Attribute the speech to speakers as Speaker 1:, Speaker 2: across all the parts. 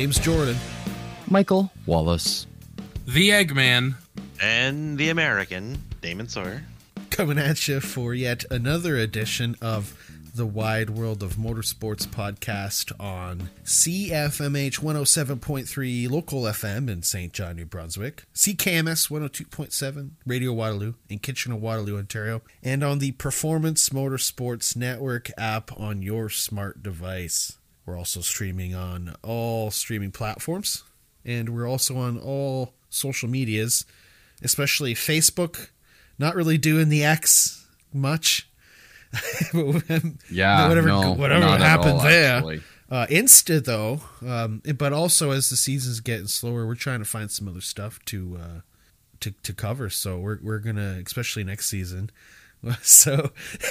Speaker 1: your hosts, James Jordan.
Speaker 2: Michael Wallace.
Speaker 3: The Eggman.
Speaker 4: And the American, Damon Sawyer.
Speaker 1: Coming at you for yet another edition of the Wide World of Motorsports podcast on CFMH 107.3 local FM in St. John, New Brunswick, CKMS 102.7 Radio Waterloo in Kitchener, Waterloo, Ontario, and on the Performance Motorsports Network app on your smart device. We're also streaming on all streaming platforms, and we're also on all social medias, especially Facebook. Not really doing the X much
Speaker 2: yeah,
Speaker 1: whatever,
Speaker 2: no,
Speaker 1: whatever happened
Speaker 2: all,
Speaker 1: there.
Speaker 2: actually.
Speaker 1: Uh, Insta though, um, but also as the season's getting slower, we're trying to find some other stuff to uh, to to cover. So we're we're gonna, especially next season. So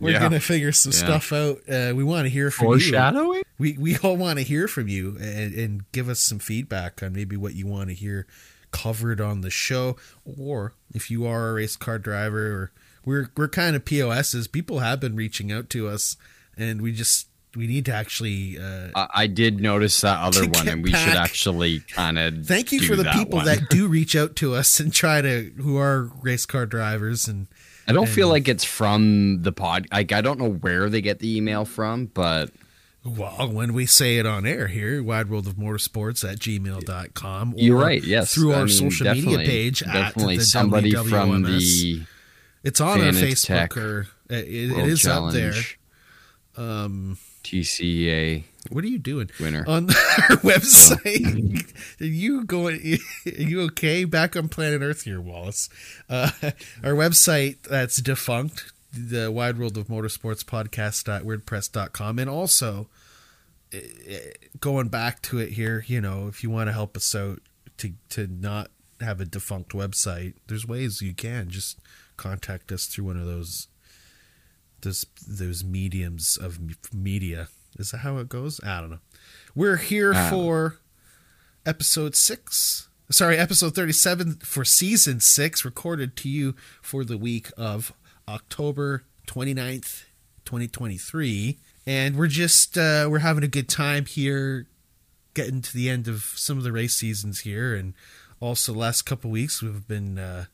Speaker 1: we're
Speaker 2: Yeah.
Speaker 1: gonna figure some
Speaker 2: Yeah.
Speaker 1: stuff out. Uh, we want to hear from you.
Speaker 2: Foreshadowing?
Speaker 1: We we all want to hear from you and, and give us some feedback on maybe what you want to hear covered on the show, or if you are a race car driver, or we're we're kind of POSs. People have been reaching out to us, and we just we need to actually. Uh,
Speaker 2: I, I did notice that other one, and we should actually kind of
Speaker 1: thank you for the people
Speaker 2: one.
Speaker 1: that do reach out to us and try to who are race car drivers and.
Speaker 2: I don't feel like it's from the pod. Like I don't know where they get the email from, but
Speaker 1: Well, when we say it on air here, Wide World of Motorsports at gmail.com.
Speaker 2: you're right. Yes,
Speaker 1: Through
Speaker 2: I
Speaker 1: our
Speaker 2: mean,
Speaker 1: social media page at
Speaker 2: definitely
Speaker 1: the
Speaker 2: somebody
Speaker 1: WWMS.
Speaker 2: from the
Speaker 1: It's on our Facebook or it, it is up there. Um,
Speaker 2: TCA
Speaker 1: what are you doing
Speaker 2: winner.
Speaker 1: on our website? are you going? Are you okay? Back on planet Earth here, Wallace. Uh, our website that's defunct. The Wide World of Motorsports podcast.wordpress.com. and also eh, eh, going back to it here. You know, if you want to help us out to to not have a defunct website, there's ways you can just contact us through one of those those those mediums of media. Is that how it goes? I don't know. We're here for episode six. Sorry, episode thirty-seven for season six, recorded to you for the week of October 29th, 2023. And we're just uh, we're having a good time here, getting to the end of some of the race seasons here, and also last couple weeks we've been uh,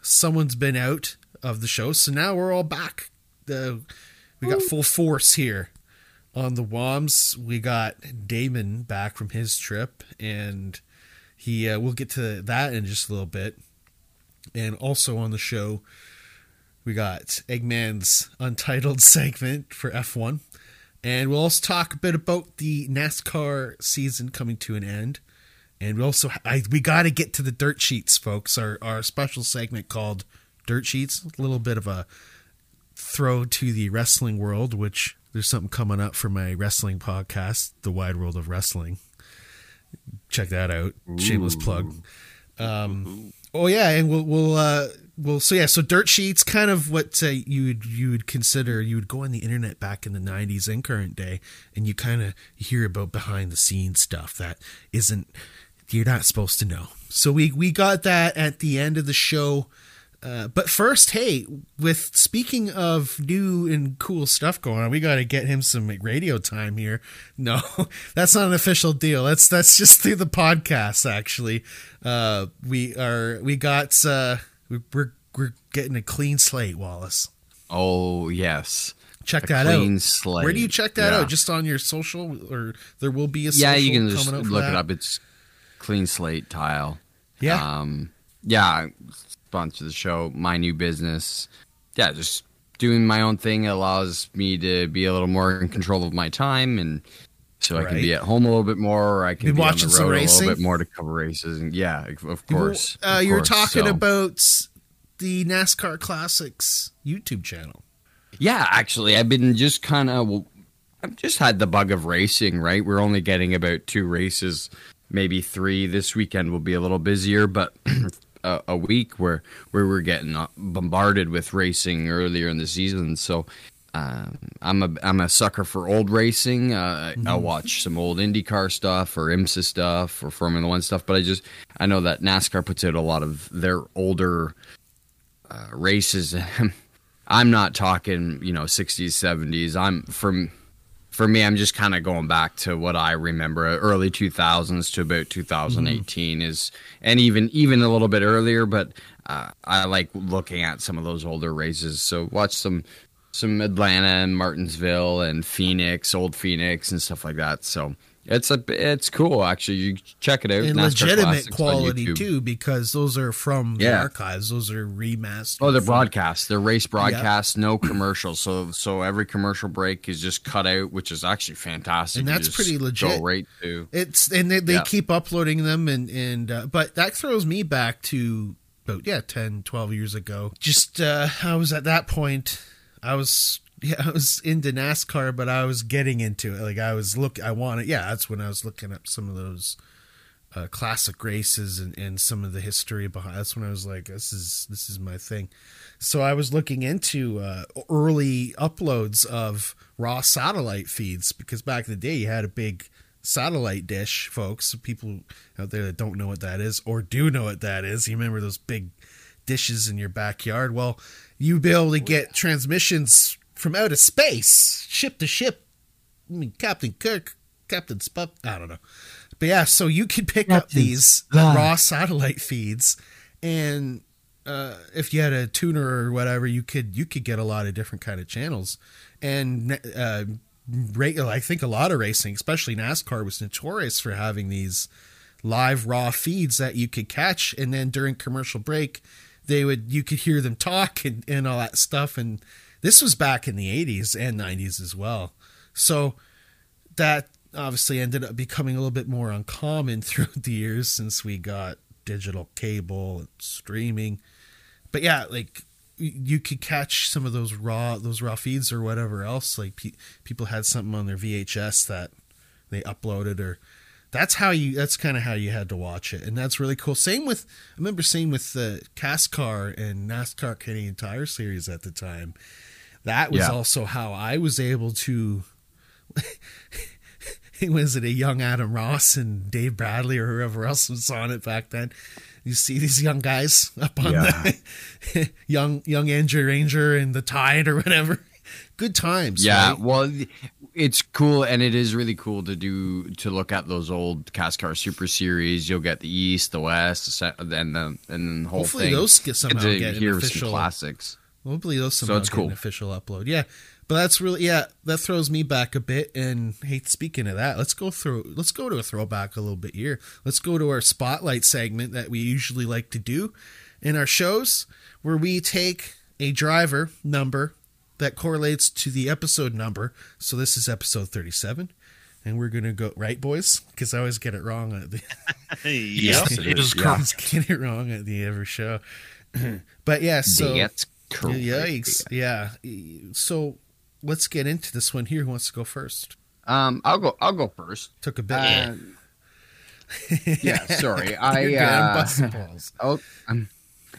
Speaker 1: someone's been out of the show, so now we're all back. Uh, we got full force here on the WOMs. We got Damon back from his trip, and he uh, we'll get to that in just a little bit. And also on the show, we got Eggman's Untitled segment for F1. And we'll also talk a bit about the NASCAR season coming to an end. And we also I, we got to get to the dirt sheets, folks. Our our special segment called Dirt Sheets, a little bit of a throw to the wrestling world, which there's something coming up for my wrestling podcast, The Wide World of Wrestling. Check that out. Shameless plug. Um, oh yeah, and we'll we'll uh, we'll so yeah, so dirt sheets, kind of what uh, you would you would consider. You would go on the internet back in the '90s and current day, and you kind of hear about behind the scenes stuff that isn't you're not supposed to know. So we we got that at the end of the show. Uh, but first, hey, with speaking of new and cool stuff going on, we got to get him some radio time here. No, that's not an official deal. That's that's just through the podcast. Actually, uh, we are we got uh, we, we're we're getting a clean slate, Wallace.
Speaker 2: oh yes,
Speaker 1: Check
Speaker 2: A
Speaker 1: that
Speaker 2: clean
Speaker 1: out.
Speaker 2: slate.
Speaker 1: Where do you check that
Speaker 2: Yeah.
Speaker 1: out? Just on your social, or there will be a
Speaker 2: yeah, you can just
Speaker 1: coming out for
Speaker 2: look
Speaker 1: that?
Speaker 2: it up. It's clean slate tile.
Speaker 1: Yeah,
Speaker 2: Um, yeah, sponsor the show. My new business. Yeah, just doing my own thing allows me to be a little more in control of my time, and so I can be at home a little bit more. Or I can
Speaker 1: Been
Speaker 2: be on
Speaker 1: watching
Speaker 2: the
Speaker 1: some
Speaker 2: road a little bit more to cover races. And yeah, of
Speaker 1: Well,
Speaker 2: course.
Speaker 1: Uh,
Speaker 2: of
Speaker 1: you're
Speaker 2: course.
Speaker 1: talking
Speaker 2: So-
Speaker 1: about the NASCAR Classics YouTube channel.
Speaker 2: Yeah, actually, I've been just kind of. Well, I've just had the bug of racing. Right, we're only getting about two races, maybe three. This weekend will be a little busier, but a, a week where where we're getting uh, bombarded with racing earlier in the season. So. Um, I'm a I'm a sucker for old racing. Uh, I'll watch some old IndyCar stuff or IMSA stuff or Formula One stuff. But I just I know that NASCAR puts out a lot of their older uh, races. I'm not talking, you know, 60s, 70s. I'm from for me, I'm just kind of going back to what I remember, early 2000s to about 2018
Speaker 1: Mm-hmm.
Speaker 2: is, and even even a little bit earlier. But uh, I like looking at some of those older races. So watch some some Atlanta and Martinsville and Phoenix, Old Phoenix, and stuff like that. So it's a it's cool actually. You check it out.
Speaker 1: and
Speaker 2: NASCAR
Speaker 1: legitimate quality too, because those are from the archives. Those are remastered.
Speaker 2: Oh, they're broadcasts. They're race broadcasts, no commercials. So so every commercial break is just cut out, which is actually fantastic.
Speaker 1: And that's pretty legit.
Speaker 2: Go right to
Speaker 1: It's and they, they
Speaker 2: Yeah.
Speaker 1: keep uploading them and and uh, but that throws me back to about yeah 10 12 years ago. Just uh I was at that point I was yeah, I was into NASCAR but I was getting into it. Like I was look I wanted yeah, that's when I was looking up some of those uh, classic races and, and some of the history behind that's when I was like this is this is my thing. So I was looking into uh, early uploads of raw satellite feeds because back in the day you had a big satellite dish, folks. People out there that don't know what that is or do know what that is. You remember those big dishes in your backyard? Well, you'd be able to get transmissions from outer space, ship to ship. I mean, Captain Kirk, Captain Spock. I don't know. But yeah, so you could pick up these raw satellite feeds and uh, if you had a tuner or whatever, you could you could get a lot of different kind of channels, and uh, I think a lot of racing, especially NASCAR, was notorious for having these live raw feeds that you could catch, and then during commercial break, they would you could hear them talk and, and all that stuff, and this was back in the '80s and '90s as well, so that obviously ended up becoming a little bit more uncommon throughout the years since we got digital cable and streaming. But yeah like you could catch some of those raw those raw feeds or whatever else. Like pe- people had something on their vhs that they uploaded or that's how you that's kind of how you had to watch it. And that's really cool. Same with i remember same with the cascar and nascar canadian tire series at the time that was
Speaker 2: Yeah.
Speaker 1: also how i was able to was it a young Adam Ross and Dave Bradley or whoever else was on it back then? You see these young guys up on
Speaker 2: Yeah.
Speaker 1: the young young Andrew Ranger and the Tide or whatever. Good times.
Speaker 2: Yeah,
Speaker 1: right?
Speaker 2: well, it's cool, and it is really cool to do to look at those old Cascar Super Series. You'll get the East, the West, and the and the whole
Speaker 1: Hopefully
Speaker 2: thing.
Speaker 1: those get somehow
Speaker 2: to
Speaker 1: get
Speaker 2: hear
Speaker 1: official-
Speaker 2: some classics.
Speaker 1: Hopefully those somehow
Speaker 2: it's
Speaker 1: get
Speaker 2: cool.
Speaker 1: an official upload. Yeah. But that's really yeah, that throws me back a bit and hey, speaking of that, let's go through let's go to a throwback a little bit here. Let's go to our spotlight segment that we usually like to do in our shows where we take a driver number that correlates to the episode number. So this is episode 37 and we're going to go right boys because I always get it wrong at the
Speaker 4: yep.
Speaker 3: Yes, it is
Speaker 2: Yeah.
Speaker 3: correct.
Speaker 1: get it wrong at the every show. but yeah, so
Speaker 2: Correct.
Speaker 1: Yikes! Yeah. So let's get into this one here. Who wants to go first?
Speaker 2: Um, I'll go. I'll go first.
Speaker 1: Took a bit.
Speaker 2: Uh, yeah, sorry. I uh,
Speaker 1: balls.
Speaker 2: Oh, I'm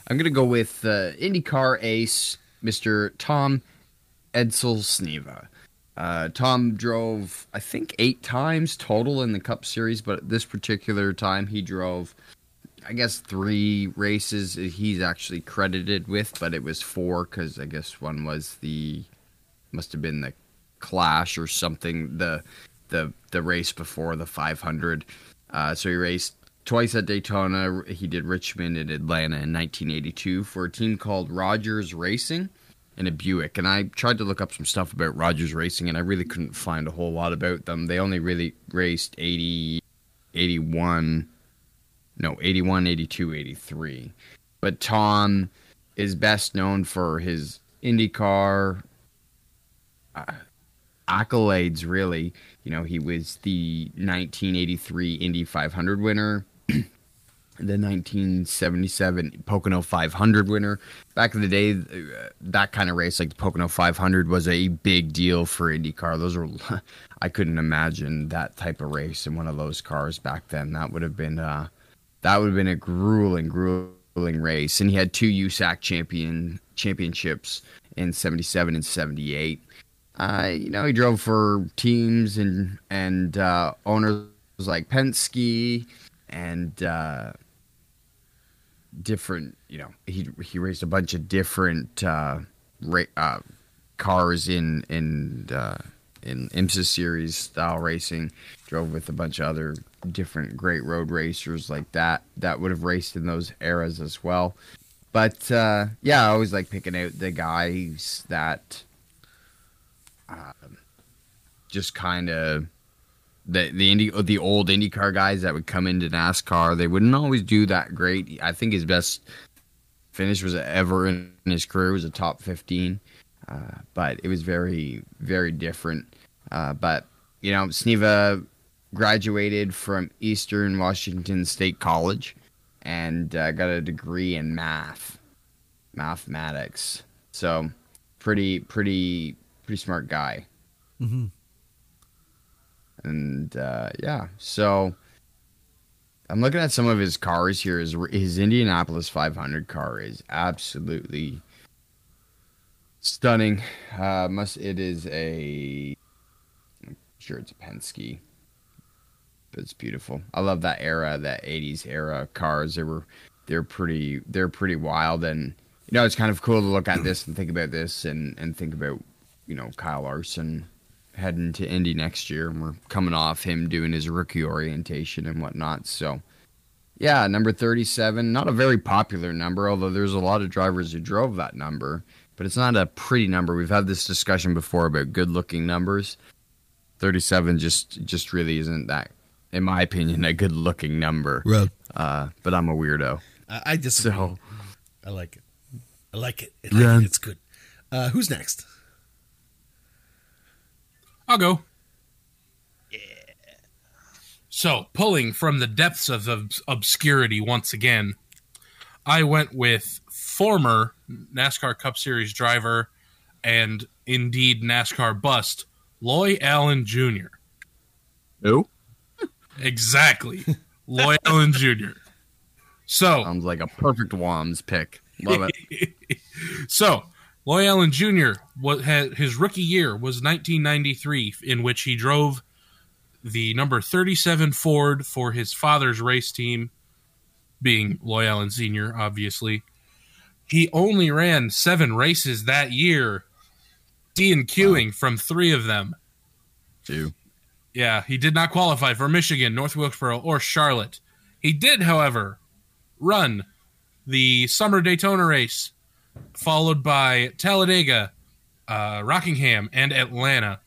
Speaker 2: I'm gonna go with uh, IndyCar ace, Mr. Tom Edsel Sneva. Uh, Tom drove, I think, eight times total in the Cup Series, but this particular time he drove, I guess, three races he's actually credited with, but it was four because I guess one was the, must have been the Clash or something, the the the race before the 500. Uh, so he raced twice at Daytona. He did Richmond and Atlanta in 1982 for a team called Rogers Racing in a Buick. And I tried to look up some stuff about Rogers Racing, and I really couldn't find a whole lot about them. They only really raced 80, 81, no, 81, 82, 83. But Tom is best known for his IndyCar uh, accolades, really. You know, he was the 1983 Indy 500 winner, the 1977 Pocono 500 winner. Back in the day, uh, that kind of race, like the Pocono 500, was a big deal for IndyCar. Those were, I couldn't imagine that type of race in one of those cars back then. That would have been, uh, that would have been a grueling, grueling race. And he had two USAC champion championships in 77 and 78 uh, you know, he drove for teams and and uh, owners like Penske and uh, different. You know, he he raced a bunch of different uh, ra- uh, cars in in uh, in IMSA series style racing. Drove with a bunch of other different great road racers like that that would have raced in those eras as well. But uh, yeah, I always like picking out the guys that um, just kind of the the Indy the old IndyCar guys that would come into NASCAR. They wouldn't always do that great. I think his best finish was ever in his career was a top fifteen, uh, but it was very very different. Uh, but you know, Sneva graduated from Eastern Washington State College and uh, got a degree in math, mathematics. So pretty pretty pretty smart guy.
Speaker 1: Mm-hmm.
Speaker 2: And uh, yeah, so I'm looking at some of his cars here. His, his Indianapolis 500 car is absolutely stunning. Uh, must it is a I'm sure it's a Penske, it's beautiful. I love that era, that 80s era cars. They were they're pretty they're pretty wild, and you know it's kind of cool to look at this and think about this and and think about you know Kyle Larson heading to Indy next year, and we're coming off him doing his rookie orientation and whatnot. So, yeah, number 37, not a very popular number, although there's a lot of drivers who drove that number, but it's not a pretty number. We've had this discussion before about good looking numbers. 37 just just really isn't that, in my opinion, a good looking number.
Speaker 1: Right.
Speaker 2: Uh, but I'm a weirdo.
Speaker 1: I, I disagree.
Speaker 2: So,
Speaker 1: I like it. I like it. I like
Speaker 2: Yeah.
Speaker 1: it. It's good. Uh, who's next?
Speaker 3: I'll go. Yeah. So, pulling from the depths of obs- obscurity once again, I went with former NASCAR Cup Series driver and indeed NASCAR bust, Loy Allen Jr.
Speaker 2: who?
Speaker 3: Exactly. Loy Allen Jr. So,
Speaker 2: Sounds like a perfect Wams pick. Love it.
Speaker 3: so Loy Allen Jr. What had, his rookie year was 1993, in which he drove the number 37 Ford for his father's race team, being Loy Allen Sr., obviously. He only ran seven races that year, D and Qing from three of them.
Speaker 2: Two.
Speaker 3: Yeah, he did not qualify for Michigan, North Wilkesboro, or Charlotte. He did, however, run the Summer Daytona race, followed by Talladega, uh, Rockingham, and Atlanta,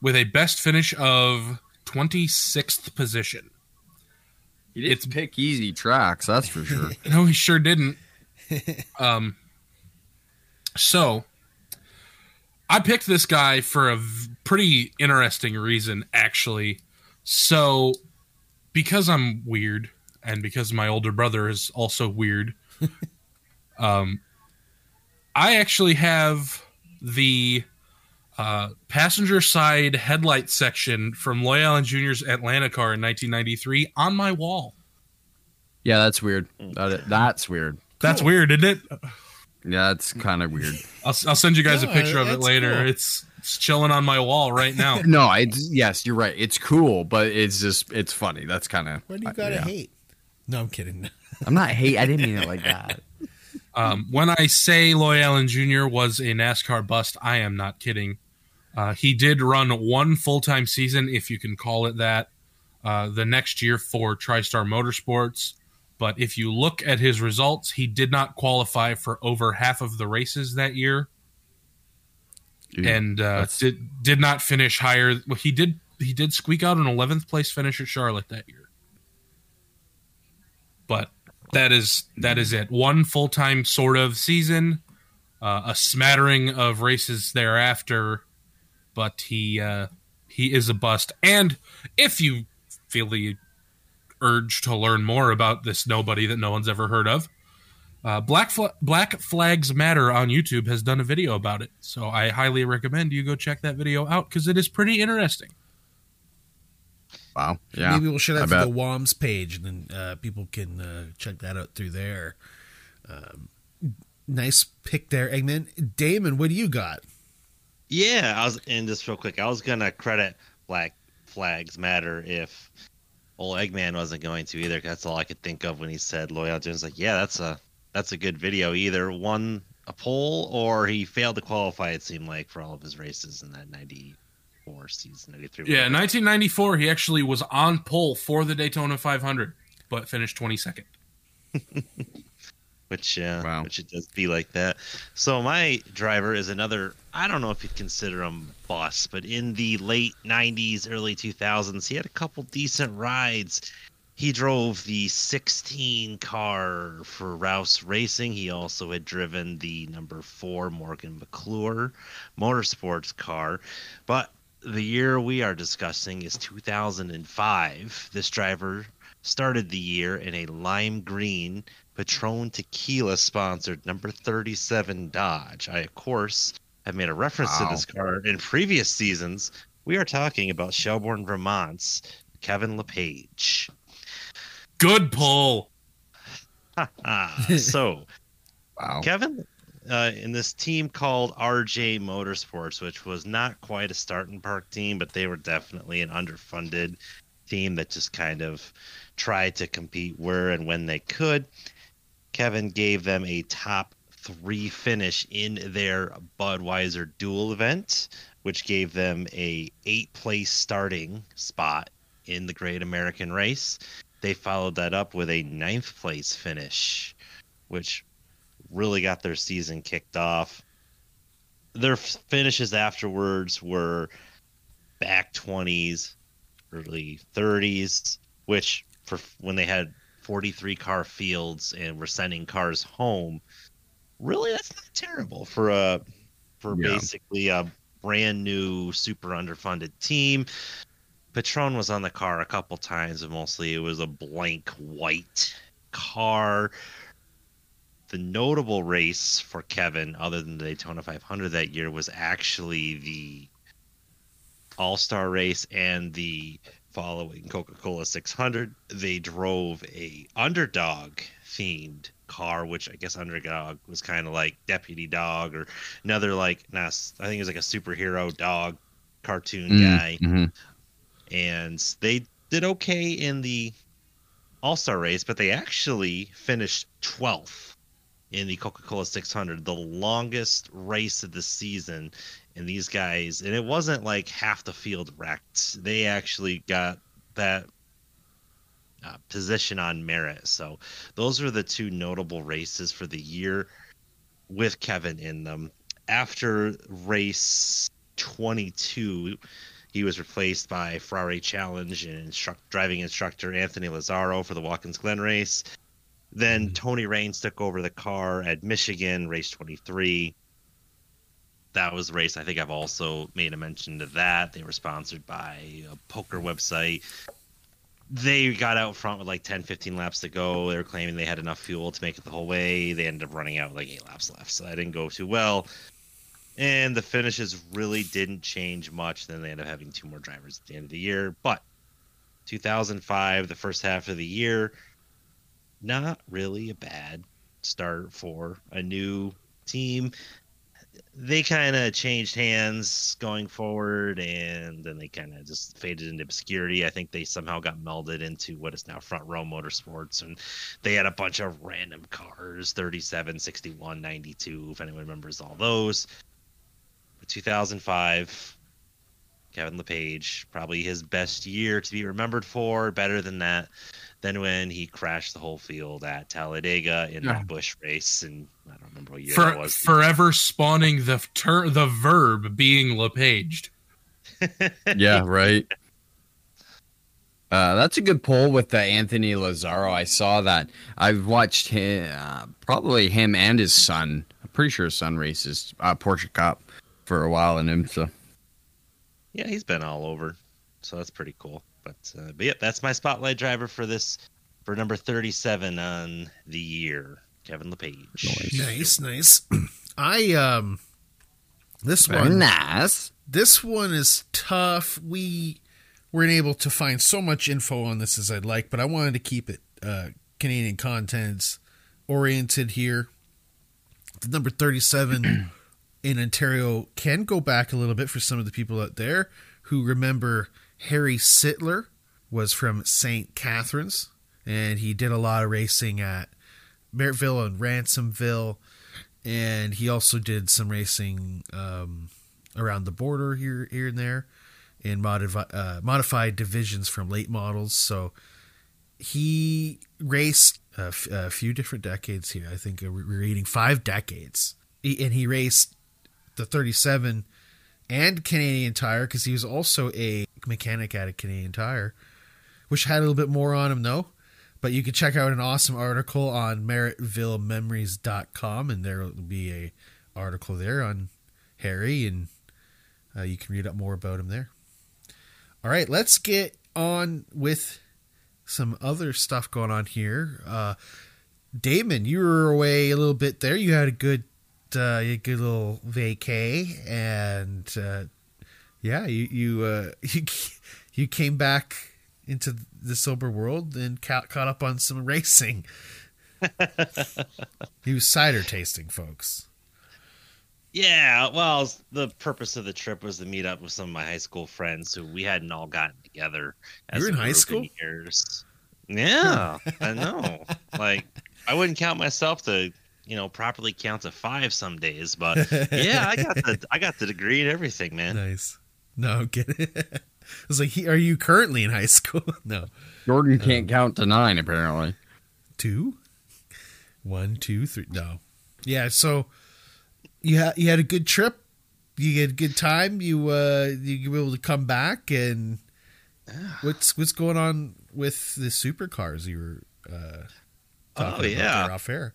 Speaker 3: with a best finish of 26th position.
Speaker 2: He did
Speaker 3: It's-
Speaker 2: pick easy tracks, that's for sure.
Speaker 3: No, he sure didn't. um, so I picked this guy for a v- pretty interesting reason, actually. So, because I'm weird, and because my older brother is also weird, um, I actually have the uh, passenger side headlight section from Loy Allen Jr.'s Atlanta car in 1993 on my wall.
Speaker 2: yeah, that's weird. That, that's weird.
Speaker 3: That's weird, isn't it?
Speaker 2: Yeah, that's kind of weird.
Speaker 3: I'll, I'll send you guys a picture of it later.
Speaker 1: cool.
Speaker 3: It's it's chilling on my wall right now.
Speaker 2: No, it's yes, you're right. It's cool, but it's just it's funny. That's kind of.
Speaker 1: What do you gotta hate? No, I'm kidding.
Speaker 2: I'm not hate. I didn't mean it like that.
Speaker 3: Um, when I say Loy Allen Jr. was a NASCAR bust, I am not kidding. Uh, he did run one full time season, if you can call it that, uh, the next year for TriStar Motorsports. But if you look at his results, he did not qualify for over half of the races that year, and uh, did did not finish higher. Well, he did he did squeak out an 11th place finish at Charlotte that year. But that is that is it. One full time sort of season, uh, a smattering of races thereafter, but he uh, he is a bust. And if you feel the urge to learn more about this nobody that no one's ever heard of, uh, Black Fla- Black Flags Matter on YouTube has done a video about it. So I highly recommend you go check that video out because it is pretty interesting.
Speaker 2: Wow. Yeah.
Speaker 1: Maybe we'll share
Speaker 2: I
Speaker 1: that to the WOMS page, and then uh, people can uh, check that out through there. Um, nice pick there, Eggman. Damon, what do you got?
Speaker 4: Yeah, I was in just real quick, I was gonna credit Black Flags Matter if old Eggman wasn't going to either. 'cause that's all I could think of when he said Loyal Jones. Like, yeah, that's a that's a good video. Either one a pole or he failed to qualify. It seemed like for all of his races in that '94 season, '93.
Speaker 3: Yeah, 1994, he actually was on pole for the Daytona 500, but finished 22nd.
Speaker 4: which uh,
Speaker 2: Wow.
Speaker 4: which it does be like that. So my driver is another. I don't know if you'd consider him boss, but in the late '90s, early 2000s, he had a couple decent rides. He drove the 16 car for Roush Racing. He also had driven the number four Morgan McClure Motorsports car. But the year we are discussing is 2005. This driver started the year in a lime green Patron Tequila sponsored number 37 Dodge. I, of course, have made a reference
Speaker 2: Wow.
Speaker 4: to this car in previous seasons. We are talking about Shelburne, Vermont's Kevin LePage.
Speaker 3: Good pull.
Speaker 4: So
Speaker 2: Wow.
Speaker 4: Kevin, uh, in this team called RJ Motorsports, which was not quite a start and park team, but they were definitely an underfunded team that just kind of tried to compete where and when they could. Kevin gave them a top three finish in their Budweiser dual event, which gave them a eight place starting spot in the Great American Race. They followed that up with a ninth place finish, which really got their season kicked off. Their finishes afterwards were back 20s, early 30s, which for when they had 43 car fields and we're sending cars home, really that's not terrible for a for
Speaker 2: Yeah.
Speaker 4: basically a brand new super underfunded team. Patron was on the car a couple times, but mostly it was a blank white car the notable race for Kevin, other than the Daytona 500 that year, was actually the All Star race and the following Coca Cola 600. They drove a underdog themed car, which I guess underdog was kind of like deputy dog or another like, nah, I think it was like a superhero dog cartoon
Speaker 2: Mm,
Speaker 4: guy
Speaker 2: mhm.
Speaker 4: and they did okay in the All Star race, but they actually finished 12th in the Coca Cola 600, the longest race of the season. And these guys, and it wasn't like half the field wrecked. They actually got that uh, position on merit. So those are the two notable races for the year with Kevin in them. After race 22, he was replaced by Ferrari Challenge and driving instructor Anthony Lazzaro for the Watkins Glen race. Then mm-hmm. Tony Raines took over the car at Michigan, race 23. That was the race. I think I've also made a mention to that. They were sponsored by a poker website. They got out front with like 10, 15 laps to go. They were claiming they had enough fuel to make it the whole way. They ended up running out with like eight laps left. So that didn't go too well and the finishes really didn't change much. Then they ended up having two more drivers at the end of the year. But 2005, the first half of the year, not really a bad start for a new team. They kind of changed hands going forward, and then they kind of just faded into obscurity. I think they somehow got melded into what is now Front Row Motorsports, and they had a bunch of random cars 37, 61, 92, if anyone remembers all those. 2005, Kevin LePage, probably his best year to be remembered for. Better than that, than when he crashed the whole field at Talladega in
Speaker 3: Yeah.
Speaker 4: that Busch race, and I don't remember what year that
Speaker 3: For,
Speaker 4: was.
Speaker 3: forever spawning the ter- the verb being lepaged.
Speaker 2: yeah, right. Uh, that's a good poll with the Anthony Lazzaro. I saw that. I've watched him, uh, probably him and his son. I'm pretty sure his son races uh, Porsche Cup for a while in IMSA.
Speaker 4: Yeah, he's been all over, so that's pretty cool. But uh, but yeah, that's my spotlight driver for this for number 37 on the year, Kevin LePage.
Speaker 1: Nice, nice. I um this
Speaker 2: Very
Speaker 1: one
Speaker 2: nice.
Speaker 1: this one is tough. We weren't able to find so much info on this as I'd like, but I wanted to keep it uh, Canadian contents oriented here. The number 37 in Ontario can go back a little bit for some of the people out there who remember Harry Sittler was from St. Catharines and he did a lot of racing at Merrittville and Ransomville and he also did some racing um, around the border here here and there in modified uh, modified divisions from late models. So he raced a, f- a few different decades here. I think we're reading five decades, He- and he raced the 37 and Canadian Tire because he was also a mechanic at a Canadian Tire, which had a little bit more on him though. But you can check out an awesome article on MerrittvilleMemories.com, and there will be a article there on Harry, and uh, you can read up more about him there. All right, let's get on with some other stuff going on here. Uh, Damon, you were away a little bit there. You had a good, uh, a good little vacay, and uh, yeah, you you uh, you you came back into the sober world and ca- caught up on some racing. he was cider tasting, folks.
Speaker 4: Yeah, well, the purpose of the trip was to meet up with some of my high school friends who we hadn't all gotten together.
Speaker 1: You were in high school?
Speaker 4: years. Yeah, I know. Like, I wouldn't count myself to, you know, properly count to five some days, but yeah, I got the I got the degree and everything, man.
Speaker 1: Nice. No, get it. I was like, he, are you currently in high school? no.
Speaker 2: Jordan can't count to nine apparently.
Speaker 1: Two? One, two, three. No. Yeah, so you had you had a good trip. You had a good time. You uh you were able to come back and what's what's going on with the supercars you were uh talking
Speaker 4: Oh,
Speaker 1: about
Speaker 4: yeah.
Speaker 1: there off air?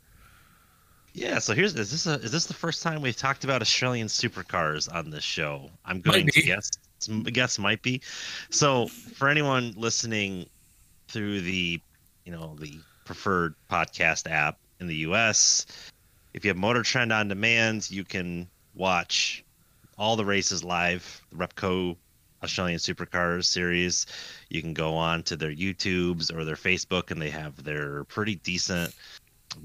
Speaker 4: Yeah, so here's is this a is this the first time we've talked about Australian supercars on this show? I'm going to guess guess might be. So for anyone listening through the you know the preferred podcast app in the US, if you have Motor Trend on demand, you can watch all the races live, the Repco Australian Supercars series. You can go on to their YouTubes or their Facebook and they have their pretty decent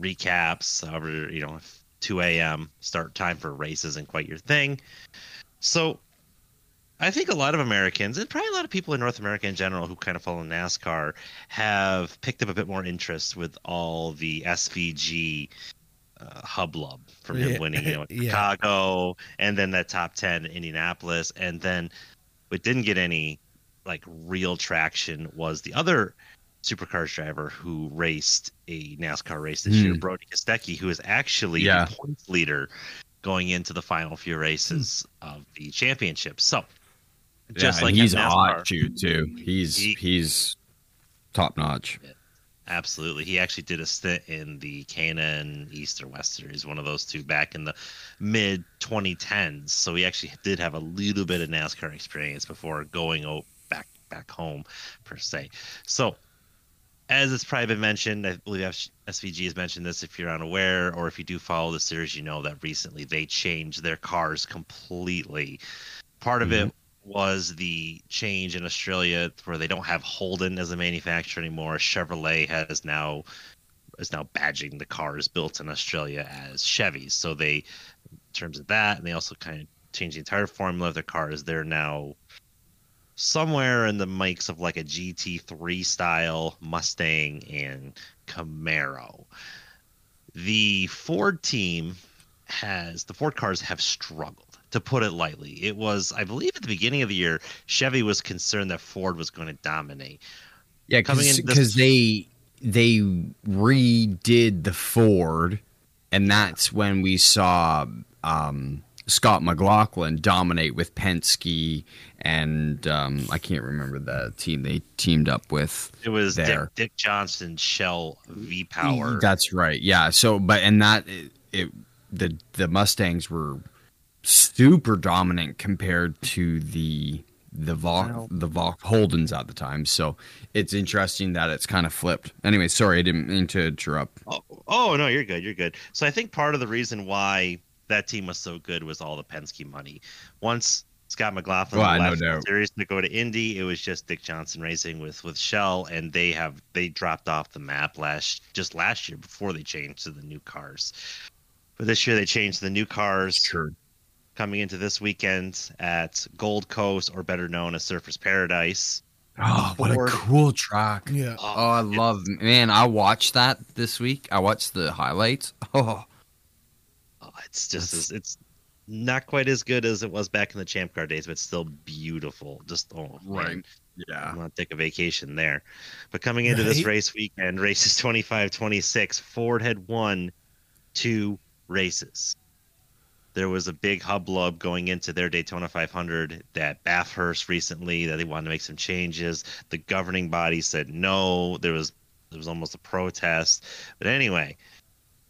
Speaker 4: recaps. However, you know, 2 a.m. start time for races and quite your thing. So I think a lot of Americans and probably a lot of people in North America in general who kind of follow NASCAR have picked up a bit more interest with all the SVG uh, hublub from him
Speaker 1: Yeah.
Speaker 4: winning, you know, in
Speaker 1: Yeah.
Speaker 4: Chicago and then that top 10 in Indianapolis. And then what didn't get any like real traction was the other supercars driver who raced a NASCAR race this year,
Speaker 2: Hmm.
Speaker 4: Brodie Kostecki, who is actually
Speaker 2: Yeah.
Speaker 4: the points leader going into the final few races of the championship. So, just
Speaker 2: yeah,
Speaker 4: like
Speaker 2: he's hot shoot too. He's
Speaker 4: He-
Speaker 2: he's top notch.
Speaker 4: Absolutely. He actually did a stint in the K&N East or West Series, one of those two back in the mid 2010s. So he actually did have a little bit of NASCAR experience before going back back home per se. So as it's probably been mentioned, I believe SVG has mentioned this if you're unaware, or if you do follow the series, you know that recently they changed their cars completely. Part of it mm-hmm. was the change in Australia where they don't have Holden as a manufacturer anymore. Chevrolet has now is now badging the cars built in Australia as Chevys. So they, in terms of that, and they also kind of changed the entire formula of their cars. They're now somewhere in the mikes of like a GT3 style Mustang and Camaro. The Ford team has the Ford cars have struggled to put it lightly. It was, I believe, at the beginning of the year, Chevy was concerned that Ford was going to dominate.
Speaker 2: Yeah,
Speaker 4: Coming in this-
Speaker 2: because they they redid the Ford, and that's when we saw um, Scott McLaughlin dominate with Penske, and um, I can't remember the team they teamed up with.
Speaker 4: It was Dick, Dick Johnson Shell V Power.
Speaker 2: That's right. Yeah. So, but and that it, it the the Mustangs were super dominant compared to the the Vol
Speaker 4: Wow.
Speaker 2: the Vol Holdens at the time. So it's interesting that it's kind of flipped. Anyway, sorry, I didn't mean to interrupt.
Speaker 4: Oh, oh no, you're good. You're good. So I think part of the reason why that team was so good was all the Penske money. Once Scott McLaughlin
Speaker 2: Well, no
Speaker 4: left the series to go to Indy, it was just Dick Johnson racing with with Shell, and they have they dropped off the map last just last year before they changed to the new cars. But this year they changed to the new cars
Speaker 2: Sure.
Speaker 4: coming into this weekend at Gold Coast, or better known as Surfers Paradise.
Speaker 2: Oh, what a cool track.
Speaker 1: Yeah.
Speaker 2: Oh, oh I love man. I watched that this week. I watched the highlights. Oh,
Speaker 4: Oh, It's just as, it's not quite as good as it was back in the Champ Car days, but still beautiful. Just oh man,
Speaker 2: Yeah.
Speaker 4: I'm gonna take a vacation there. But coming into this race weekend, races 25, 26, Ford had won two races. There was a big hubbub going into their Daytona 500 that Bathurst recently that they wanted to make some changes. The governing body said no. There was there was almost a protest. But anyway,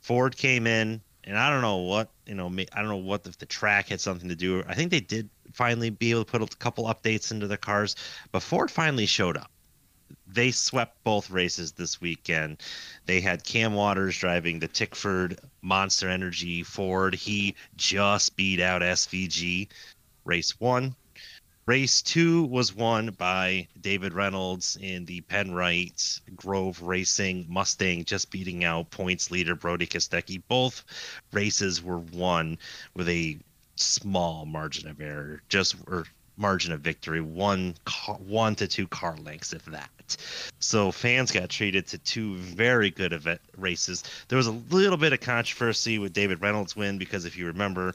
Speaker 4: Ford came in, and I don't know what you know. I don't know what if the track had something to do. I think they did finally be able to put a couple updates into the cars, but Ford finally showed up. They swept both races this weekend. They had Cam Waters driving the Tickford Monster Energy Ford. He just beat out SVG. Race one. Race two was won by David Reynolds in the Penrite Grove Racing Mustang, just beating out points leader Brodie Kostecki. Both races were won with a small margin of error, just or margin of victory, one car, one to two car lengths, if that. So fans got treated to two very good event races. There was a little bit of controversy with David Reynolds' win because if you remember,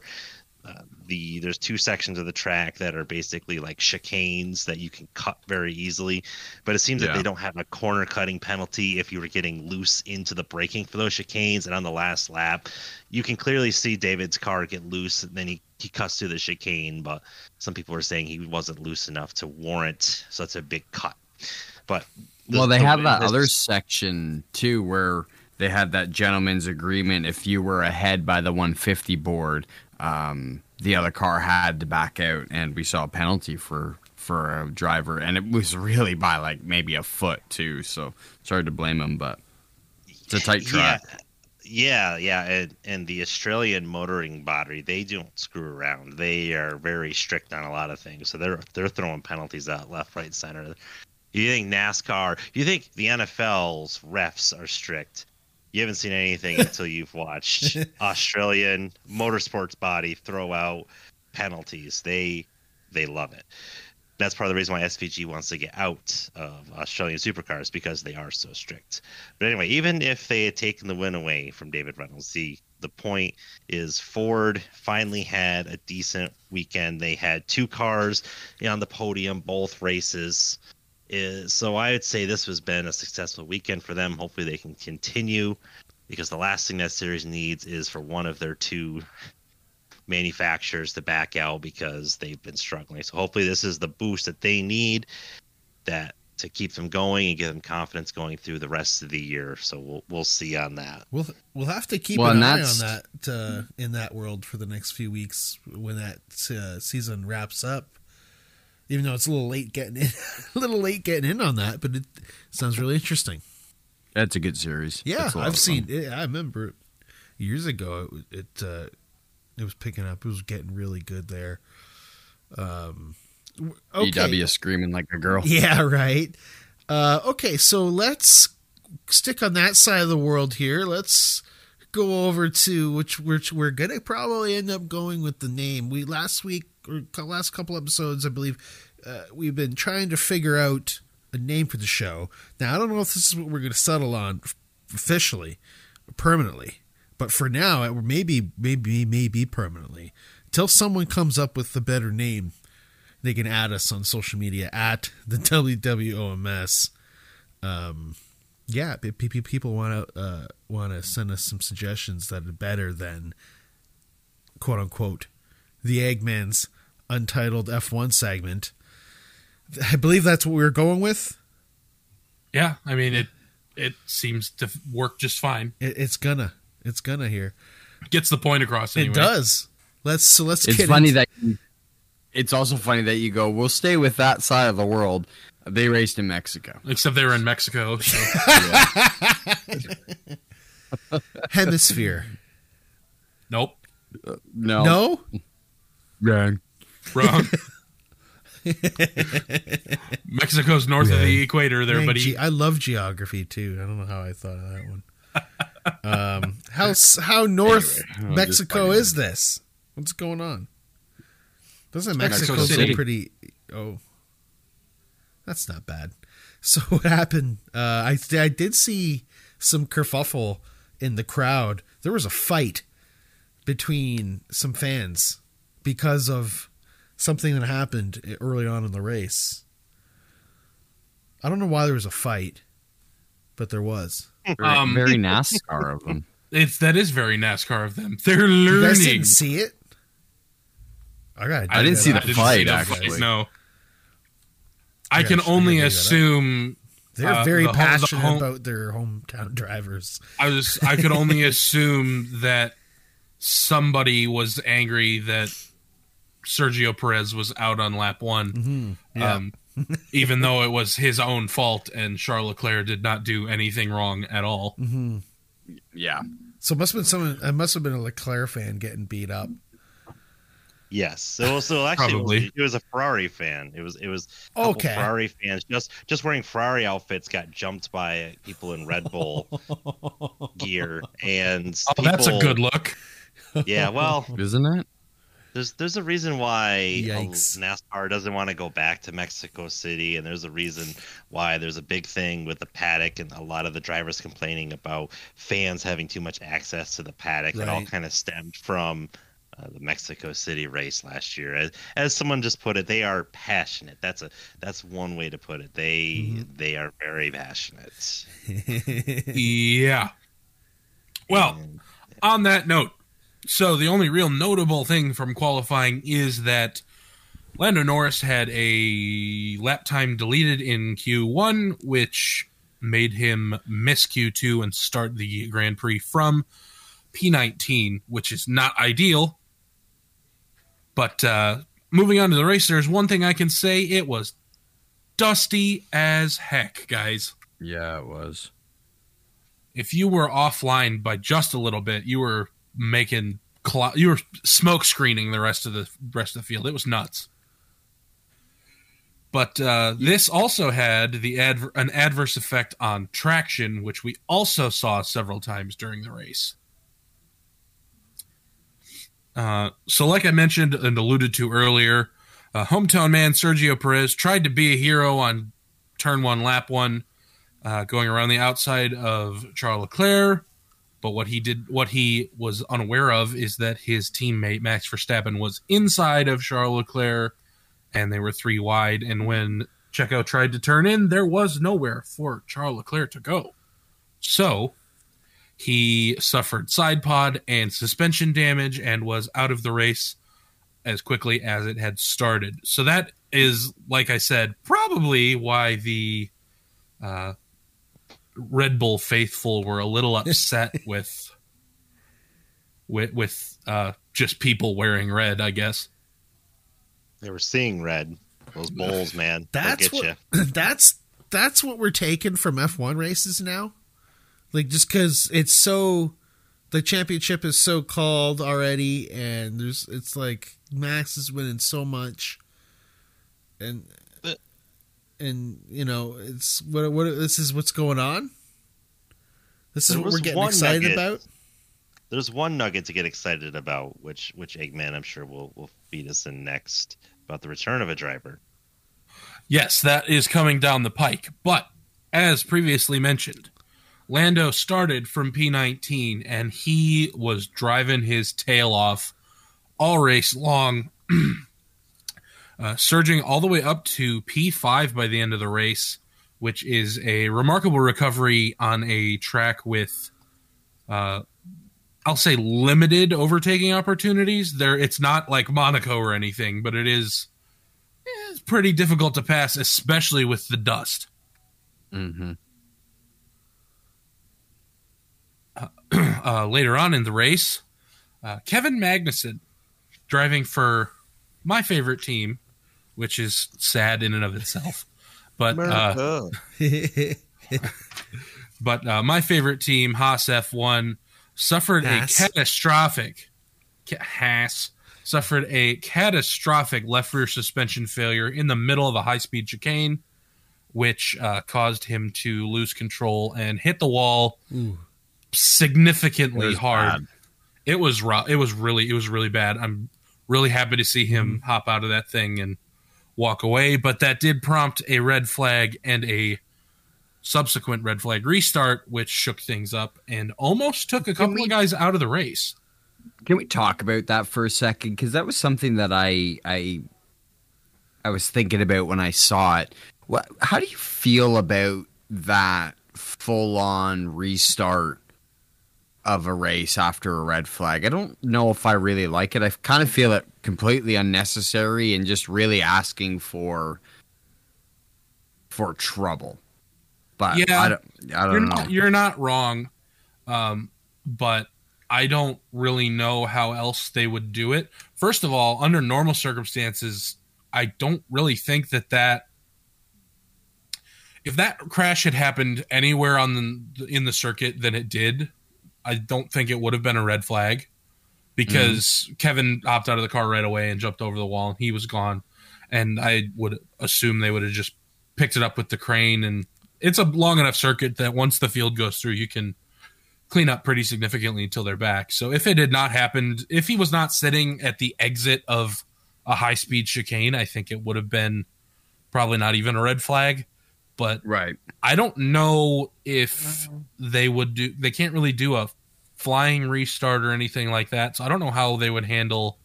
Speaker 4: uh, the there's two sections of the track that are basically like chicanes that you can cut very easily but it seems that they don't have a corner cutting penalty if you were getting loose into the braking for those chicanes and on the last lap you can clearly see david's car get loose and then he, he cuts through the chicane but some people are saying he wasn't loose enough to warrant such a big cut but the-
Speaker 2: well, they
Speaker 4: the
Speaker 2: have that other section too where they had that gentleman's agreement. If you were ahead by the 150 board, um, the other car had to back out, and we saw a penalty for for a driver, and it was really by like maybe a foot too. So sorry to blame him, but it's a tight track.
Speaker 4: Yeah, yeah, yeah. And, and the Australian motoring body, they don't screw around. They are very strict on a lot of things. So they're they're throwing penalties out left, right, center. You think NASCAR? You think the NFL's refs are strict? You haven't seen anything until you've watched Australian motorsports body throw out penalties. They they love it. That's part of the reason why SVG wants to get out of Australian supercars because they are so strict. But anyway, even if they had taken the win away from David Reynolds, the the point is Ford finally had a decent weekend. They had two cars on the podium, both races. Is so I would say this has been a successful weekend for them. Hopefully they can continue because the last thing that series needs is for one of their two manufacturers to back out because they've been struggling. So hopefully this is the boost that they need that to keep them going and give them confidence going through the rest of the year. So we'll we'll see on that.
Speaker 1: We'll we'll have to keep
Speaker 2: Well,
Speaker 1: an eye on that uh, in that world for the next few weeks when that uh, season wraps up. Even though it's a little late getting in, a little late getting in on that, but it sounds really interesting.
Speaker 2: That's a good series.
Speaker 1: Yeah,
Speaker 2: That's a lot
Speaker 1: I've seen. It, I remember it years ago. It it, uh, it was picking up. It was getting really good there. Um, okay.
Speaker 2: EW screaming like a girl.
Speaker 1: Yeah, right. Uh, okay, so let's stick on that side of the world here. Let's go over to which which we're gonna probably end up going with the name. We last week cou- last couple episodes, I believe, uh, we've been trying to figure out a name for the show. Now I don't know if this is what we're gonna settle on officially, permanently, but for now, it maybe maybe maybe permanently until someone comes up with a better name they can add us on social media at the WWOMS. Um, yeah, pe- pe- people want to uh, want to send us some suggestions that are better than quote unquote the Eggman's untitled F1 segment. I believe that's what we were going with.
Speaker 3: Yeah, I mean it. It seems to work just fine.
Speaker 1: It, it's gonna, it's gonna here.
Speaker 3: Gets the point across. Anyway.
Speaker 1: It does. Let's so let's.
Speaker 2: It's funny
Speaker 1: into-
Speaker 2: that it's also funny that you go, we'll stay with that side of the world. They raced in Mexico.
Speaker 3: Except they were in Mexico. So.
Speaker 1: hemisphere.
Speaker 3: nope.
Speaker 2: Uh, no.
Speaker 1: No,
Speaker 2: Wrong.
Speaker 3: Wrong. Mexico's north of the equator, there,
Speaker 1: Dang,
Speaker 3: buddy.
Speaker 1: ge- I love geography too. I don't know how I thought of that one. um, how how north
Speaker 2: Anyway,
Speaker 1: Mexico
Speaker 2: funny.
Speaker 1: is this? What's going on? Doesn't
Speaker 3: Mexico
Speaker 1: Mexico
Speaker 3: City.
Speaker 1: seem pretty? Oh, that's not bad. So what happened? Uh, I I did see some kerfuffle in the crowd. There was a fight between some fans because of something that happened early on in the race. I don't know why there was a fight, but there was.
Speaker 2: Very,
Speaker 3: Um,
Speaker 2: very NASCAR of them.
Speaker 3: It's that is very NASCAR of them. They're learning.
Speaker 1: You guys didn't see it? I got.
Speaker 2: I didn't see the
Speaker 3: didn't
Speaker 2: fight,
Speaker 3: the
Speaker 2: actually.
Speaker 3: No. I
Speaker 1: I
Speaker 3: can only
Speaker 1: gotta dig that up.
Speaker 3: assume
Speaker 1: They're
Speaker 3: uh,
Speaker 1: very
Speaker 3: the home- the
Speaker 1: passionate
Speaker 3: home-
Speaker 1: about their hometown drivers.
Speaker 3: I was I could only assume that somebody was angry that Sergio Perez was out on lap one,
Speaker 1: Mm-hmm. Yeah.
Speaker 3: um, even though it was his own fault and Charles Leclerc did not do anything wrong at all.
Speaker 1: Mm-hmm.
Speaker 2: Yeah.
Speaker 1: So it must have been someone. It must have been a Leclerc fan getting beat up.
Speaker 4: Yes. So, so actually, it was,
Speaker 3: Probably.
Speaker 4: it was a Ferrari fan. It was it was a
Speaker 1: Okay.
Speaker 4: Ferrari fans just just wearing Ferrari outfits got jumped by people in Red Bull gear, and
Speaker 3: Oh, that's a good look.
Speaker 4: Yeah, well,
Speaker 2: Isn't it?
Speaker 4: There's there's a reason why
Speaker 1: Yikes.
Speaker 4: NASCAR doesn't want to go back to Mexico City, and there's a reason why there's a big thing with the paddock, and a lot of the drivers complaining about fans having too much access to the paddock. It all kind of stemmed from uh, the Mexico City race last year. As, as someone just put it, they are passionate. That's a that's one way to put it. They
Speaker 1: Mm-hmm.
Speaker 4: they are very passionate.
Speaker 3: Yeah. Well,
Speaker 4: And-
Speaker 3: on that note, so the only real notable thing from qualifying is that Lando Norris had a lap time deleted in Q1, which made him miss Q2 and start the Grand Prix from P19, which is not ideal. But uh, moving on to the race, there's one thing I can say it was dusty as heck, guys
Speaker 2: Yeah, it was.
Speaker 3: if you were offline by just a little bit, you were making clou- you were smoke screening the rest of the rest of the field. It was nuts. But uh, this also had the adver- an adverse effect on traction, which we also saw several times during the race. Uh, so, like I mentioned and alluded to earlier, uh, hometown man Sergio Perez tried to be a hero on turn one, lap one, uh, going around the outside of Charles Leclerc. But what he did, what he was unaware of, is that his teammate Max Verstappen was inside of Charles Leclerc, and they were three wide. And when Checo tried to turn in, there was nowhere for Charles Leclerc to go. So he suffered side pod and suspension damage and was out of the race as quickly as it had started. So that is, like I said, probably why the uh, Red Bull faithful were a little upset with with with uh, just people wearing red. I guess.
Speaker 4: They were seeing red. Those bowls, man.
Speaker 1: That's
Speaker 4: get
Speaker 1: what.
Speaker 4: you.
Speaker 1: That's that's what we're taking from F1 races now. Like just because it's so, the championship is so called already, and there's it's like Max is winning so much, and
Speaker 4: But-
Speaker 1: and you know it's what what this is what's going on. This is what we're getting excited
Speaker 4: nugget.
Speaker 1: about.
Speaker 4: There's one nugget to get excited about, which which Eggman I'm sure will will feed us in next about the return of a driver.
Speaker 3: Yes, that is coming down the pike. But as previously mentioned, Lando started from P19 and he was driving his tail off all race long, uh, surging all the way up to P5 by the end of the race, which is a remarkable recovery on a track with. Uh, I'll say limited overtaking opportunities. There, it's not like Monaco or anything, but it is it's pretty difficult to pass, especially with the dust.
Speaker 2: Mm-hmm.
Speaker 3: Uh, later on in the race, uh, Kevin Magnussen driving for my favorite team, which is sad in and of itself. But uh, but uh, my favorite team, Haas F1, suffered
Speaker 1: Haas.
Speaker 3: a catastrophic ca- Haas suffered a catastrophic left rear suspension failure in the middle of a high speed chicane, which uh, caused him to lose control and hit the wall
Speaker 1: Ooh.
Speaker 3: significantly
Speaker 2: It
Speaker 3: hard.
Speaker 2: bad.
Speaker 3: It was rough. It was really it was really bad. I'm really happy to see him
Speaker 2: Mm-hmm.
Speaker 3: hop out of that thing and walk away, but that did prompt a red flag and a subsequent red flag restart, which shook things up and almost took a couple of guys out of the race.
Speaker 2: Can we talk about that for a second? Because that was something that I I I was thinking about when I saw it. What? How do you feel about that full on restart of a race after a red flag? I don't know if I really like it. I kind of feel it completely unnecessary and just really asking for for trouble. But
Speaker 3: Yeah.
Speaker 2: I don't, I don't
Speaker 3: you're
Speaker 2: know.
Speaker 3: not you're not wrong um but i don't really know how else they would do it first of all under normal circumstances i don't really think that that if that crash had happened anywhere on the in the circuit than it did i don't think it would have been a red flag because mm-hmm. kevin hopped out of the car right away and jumped over the wall and he was gone and i would assume they would have just picked it up with the crane and it's a long enough circuit that once the field goes through, you can clean up pretty significantly until they're back. So if it had not happened, if he was not sitting at the exit of a high speed chicane, I think it would have been probably not even a red flag. But
Speaker 2: right.
Speaker 3: I don't know if they would do. They can't really do a flying restart or anything like that. So I don't know how they would handle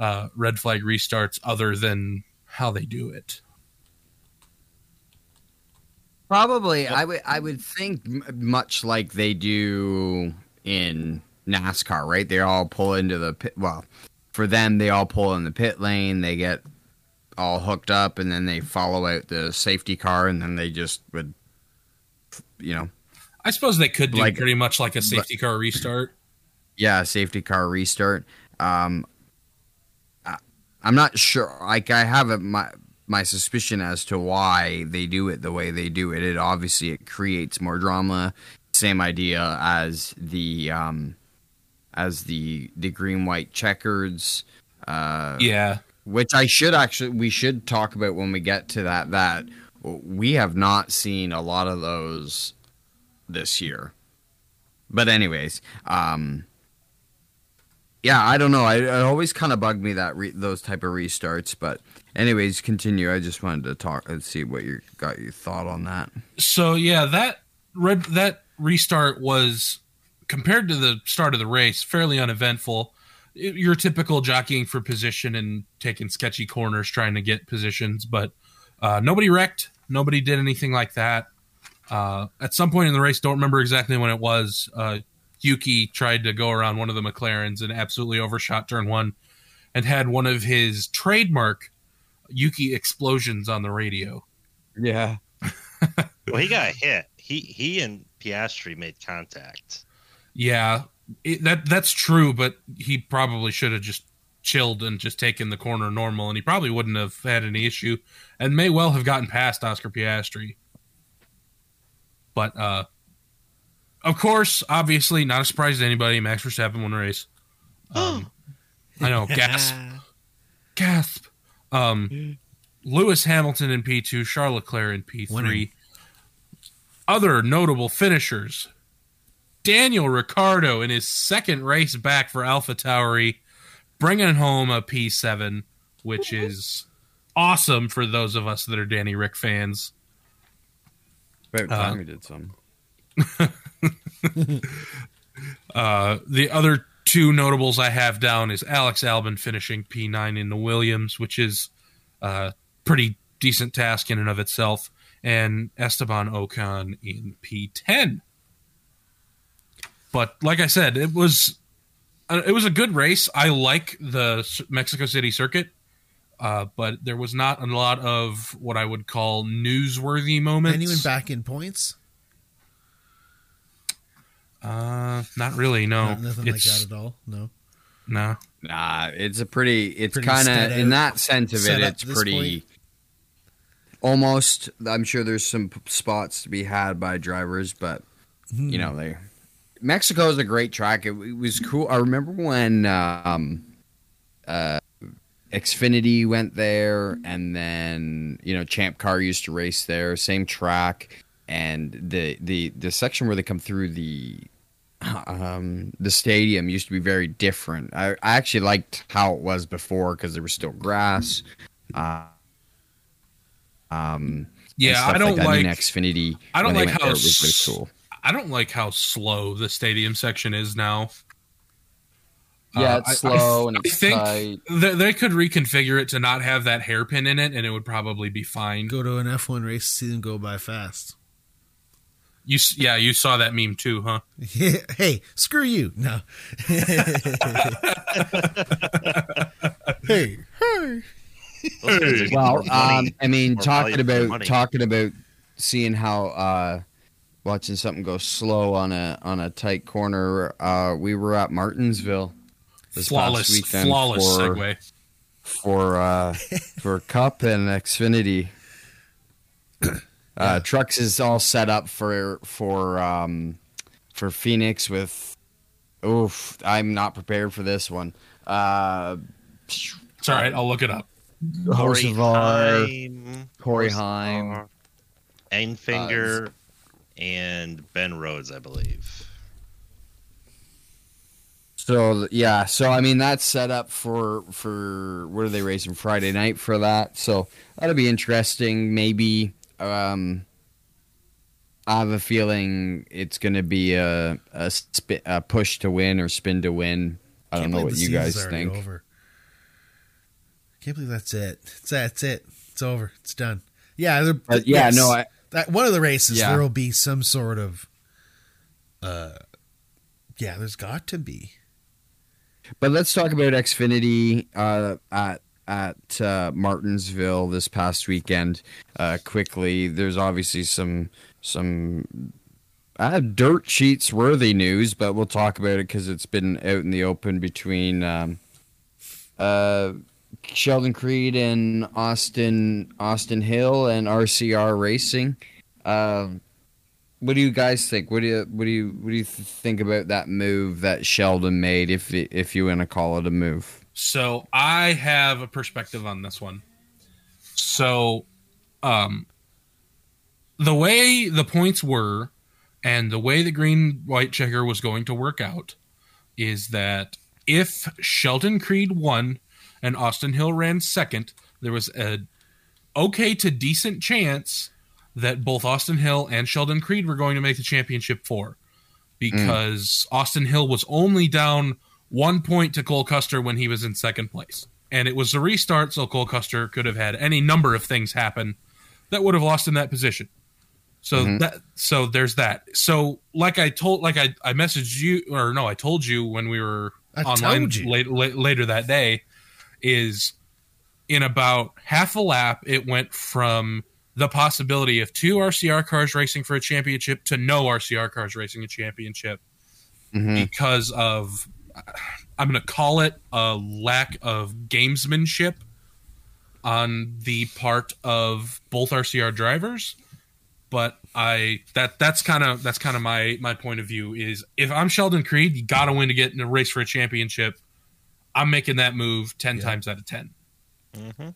Speaker 3: uh, red flag restarts other than how they do it.
Speaker 2: Probably, I would. I would think m- much like they do in NASCAR, right? They all pull into the pit. Well, for them, they all pull in the pit lane. They get all hooked up, and then they follow out the safety car, and then they just would, you know,
Speaker 3: I suppose they could do
Speaker 2: Like-
Speaker 3: pretty much like a safety car restart.
Speaker 2: yeah, safety car restart. Um, I, I'm not sure. Like, I have a, my my suspicion as to why they do it the way they do it. It obviously it creates more drama. Same idea as the um, as the the green white checkers. Uh,
Speaker 3: Yeah.
Speaker 2: Which I should actually we should talk about when we get to that. That we have not seen a lot of those this year. But anyways, um, yeah, I don't know. I it always kind of bugged me that re- those type of restarts. But anyways, continue. I just wanted to talk and see what you got your thought on that.
Speaker 3: So yeah, that red that restart was compared to the start of the race fairly uneventful. Y- Your typical jockeying for position and taking sketchy corners trying to get positions, but uh, nobody wrecked. Nobody did anything like that. Uh, at some point in the race, don't remember exactly when it was. Uh, Yuki tried to go around one of the McLarens and absolutely overshot turn one, and had one of his trademark Yuki explosions on the radio.
Speaker 2: Yeah.
Speaker 4: Well, he got hit. He he and Piastri made contact.
Speaker 3: Yeah, it, that that's true, but he probably should have just chilled and just taken the corner normal, and he probably wouldn't have had any issue, and may well have gotten past Oscar Piastri. But uh, of course, obviously, not a surprise to anybody. Max Verstappen won the race. Um, I know, gasp, gasp. Um, Lewis Hamilton in P two, Charles Leclerc in P three. Other notable finishers: Daniel Ricciardo in his second race back for Alpha Tauri, bringing home a P7, which is awesome for those of us that are Danny Rick fans.
Speaker 2: About
Speaker 3: Uh,
Speaker 2: time we did some.
Speaker 3: Uh, the other two notables I have down is Alex Albon finishing P9 in the Williams, which is a pretty decent task in and of itself, and Esteban Ocon in P10. But like I said, it was uh, it was a good race. I like the Mexico City circuit, uh, but there was not a lot of what I would call newsworthy moments.
Speaker 1: Anyone back in points?
Speaker 3: Uh, not really. No,
Speaker 1: No, nothing like that at all. No.
Speaker 3: No.
Speaker 2: Nah, it's a pretty. It's kind of in that sense of it. It's pretty.
Speaker 1: point.
Speaker 2: Almost, I'm sure there's some p- spots to be had by drivers, but
Speaker 1: Hmm.
Speaker 2: you know they. Mexico is a great track. It, it was cool. I remember when um, uh, Xfinity went there, and then you know Champ Car used to race there. Same track, and the the the section where they come through the um, the stadium used to be very different. I, I actually liked how it was before because there was still grass. Uh, um,
Speaker 3: Yeah, I don't like.
Speaker 2: mean, Xfinity.
Speaker 3: I don't like how
Speaker 2: there, it was really cool.
Speaker 3: I don't like how slow the stadium section is now.
Speaker 2: Yeah,
Speaker 3: Uh,
Speaker 2: it's
Speaker 3: I-
Speaker 2: slow and
Speaker 3: I think
Speaker 2: tight.
Speaker 3: they, they could reconfigure it to not have that hairpin in it, and it would probably be fine.
Speaker 1: Go to an F1 race, see them go by fast.
Speaker 3: You, yeah, you saw that meme too, huh?
Speaker 1: hey, screw you. No. hey, hey.
Speaker 4: Those guys are getting
Speaker 2: Well, um, I mean, talking
Speaker 4: value for their
Speaker 2: about talking about seeing how uh, watching something go slow on a on a tight corner. Uh, we were at Martinsville this
Speaker 3: flawless,
Speaker 2: past weekend
Speaker 3: flawless
Speaker 2: for
Speaker 3: segue.
Speaker 2: for uh, for Cup and Xfinity. Uh, Trucks is all set up for for um, for Phoenix with. Oof, I'm not prepared for this one. Uh,
Speaker 3: It's all right. I'll look it up.
Speaker 4: Corey
Speaker 2: Hocevar,
Speaker 4: Heim,
Speaker 2: Corey Heim.
Speaker 4: Enfinger, and Ben Rhodes, I believe.
Speaker 2: So yeah, so I mean that's set up for for what are they racing Friday night for that? So that'll be interesting. Maybe um, I have a feeling it's going to be a a, spi a push to win or spin to win. I don't
Speaker 1: Can't
Speaker 2: know what you guys think.
Speaker 1: Over. Can't believe that's it. It's that's it. It's over. It's done. Yeah, there-
Speaker 2: But yeah,
Speaker 1: yes.
Speaker 2: no, I,
Speaker 1: that one of the races
Speaker 2: Yeah.
Speaker 1: there will be some sort of uh yeah, there's got to be.
Speaker 2: But let's talk about Xfinity uh, at at uh, Martinsville this past weekend. Uh, quickly, there's obviously some some uh, dirt sheets worthy news, but we'll talk about it because it's been out in the open between um, uh, Sheldon Creed and Austin Austin Hill and RCR Racing. Um what do you guys think? What do you what do you what do you think about that move that Sheldon made? If if you want to call it a move,
Speaker 3: So I have a perspective on this one. So, um, the way the points were, and the way the green white checker was going to work out, is that if Sheldon Creed won and Austin Hill ran second, there was a okay to decent chance that both Austin Hill and Sheldon Creed were going to make the championship four because Austin Hill was only down one point to Cole Custer when he was in second place. And it was a restart, so Cole Custer could have had any number of things happen that would have lost in that position. So
Speaker 2: Mhm.
Speaker 3: that so there's that. So like I told like I, I messaged you or no, I told you when we were
Speaker 1: I
Speaker 3: online late, late, later that day is in about half a lap it went from the possibility of two RCR cars racing for a championship to no RCR cars racing a championship
Speaker 2: Mhm.
Speaker 3: because of I'm going to call it a lack of gamesmanship on the part of both RCR drivers but I that that's kind of that's kind of my my point of view is if I'm Sheldon Creed you got to win to get in a race for a championship I'm making that move 10
Speaker 1: Yeah.
Speaker 3: times out of 10
Speaker 4: Mm-hmm.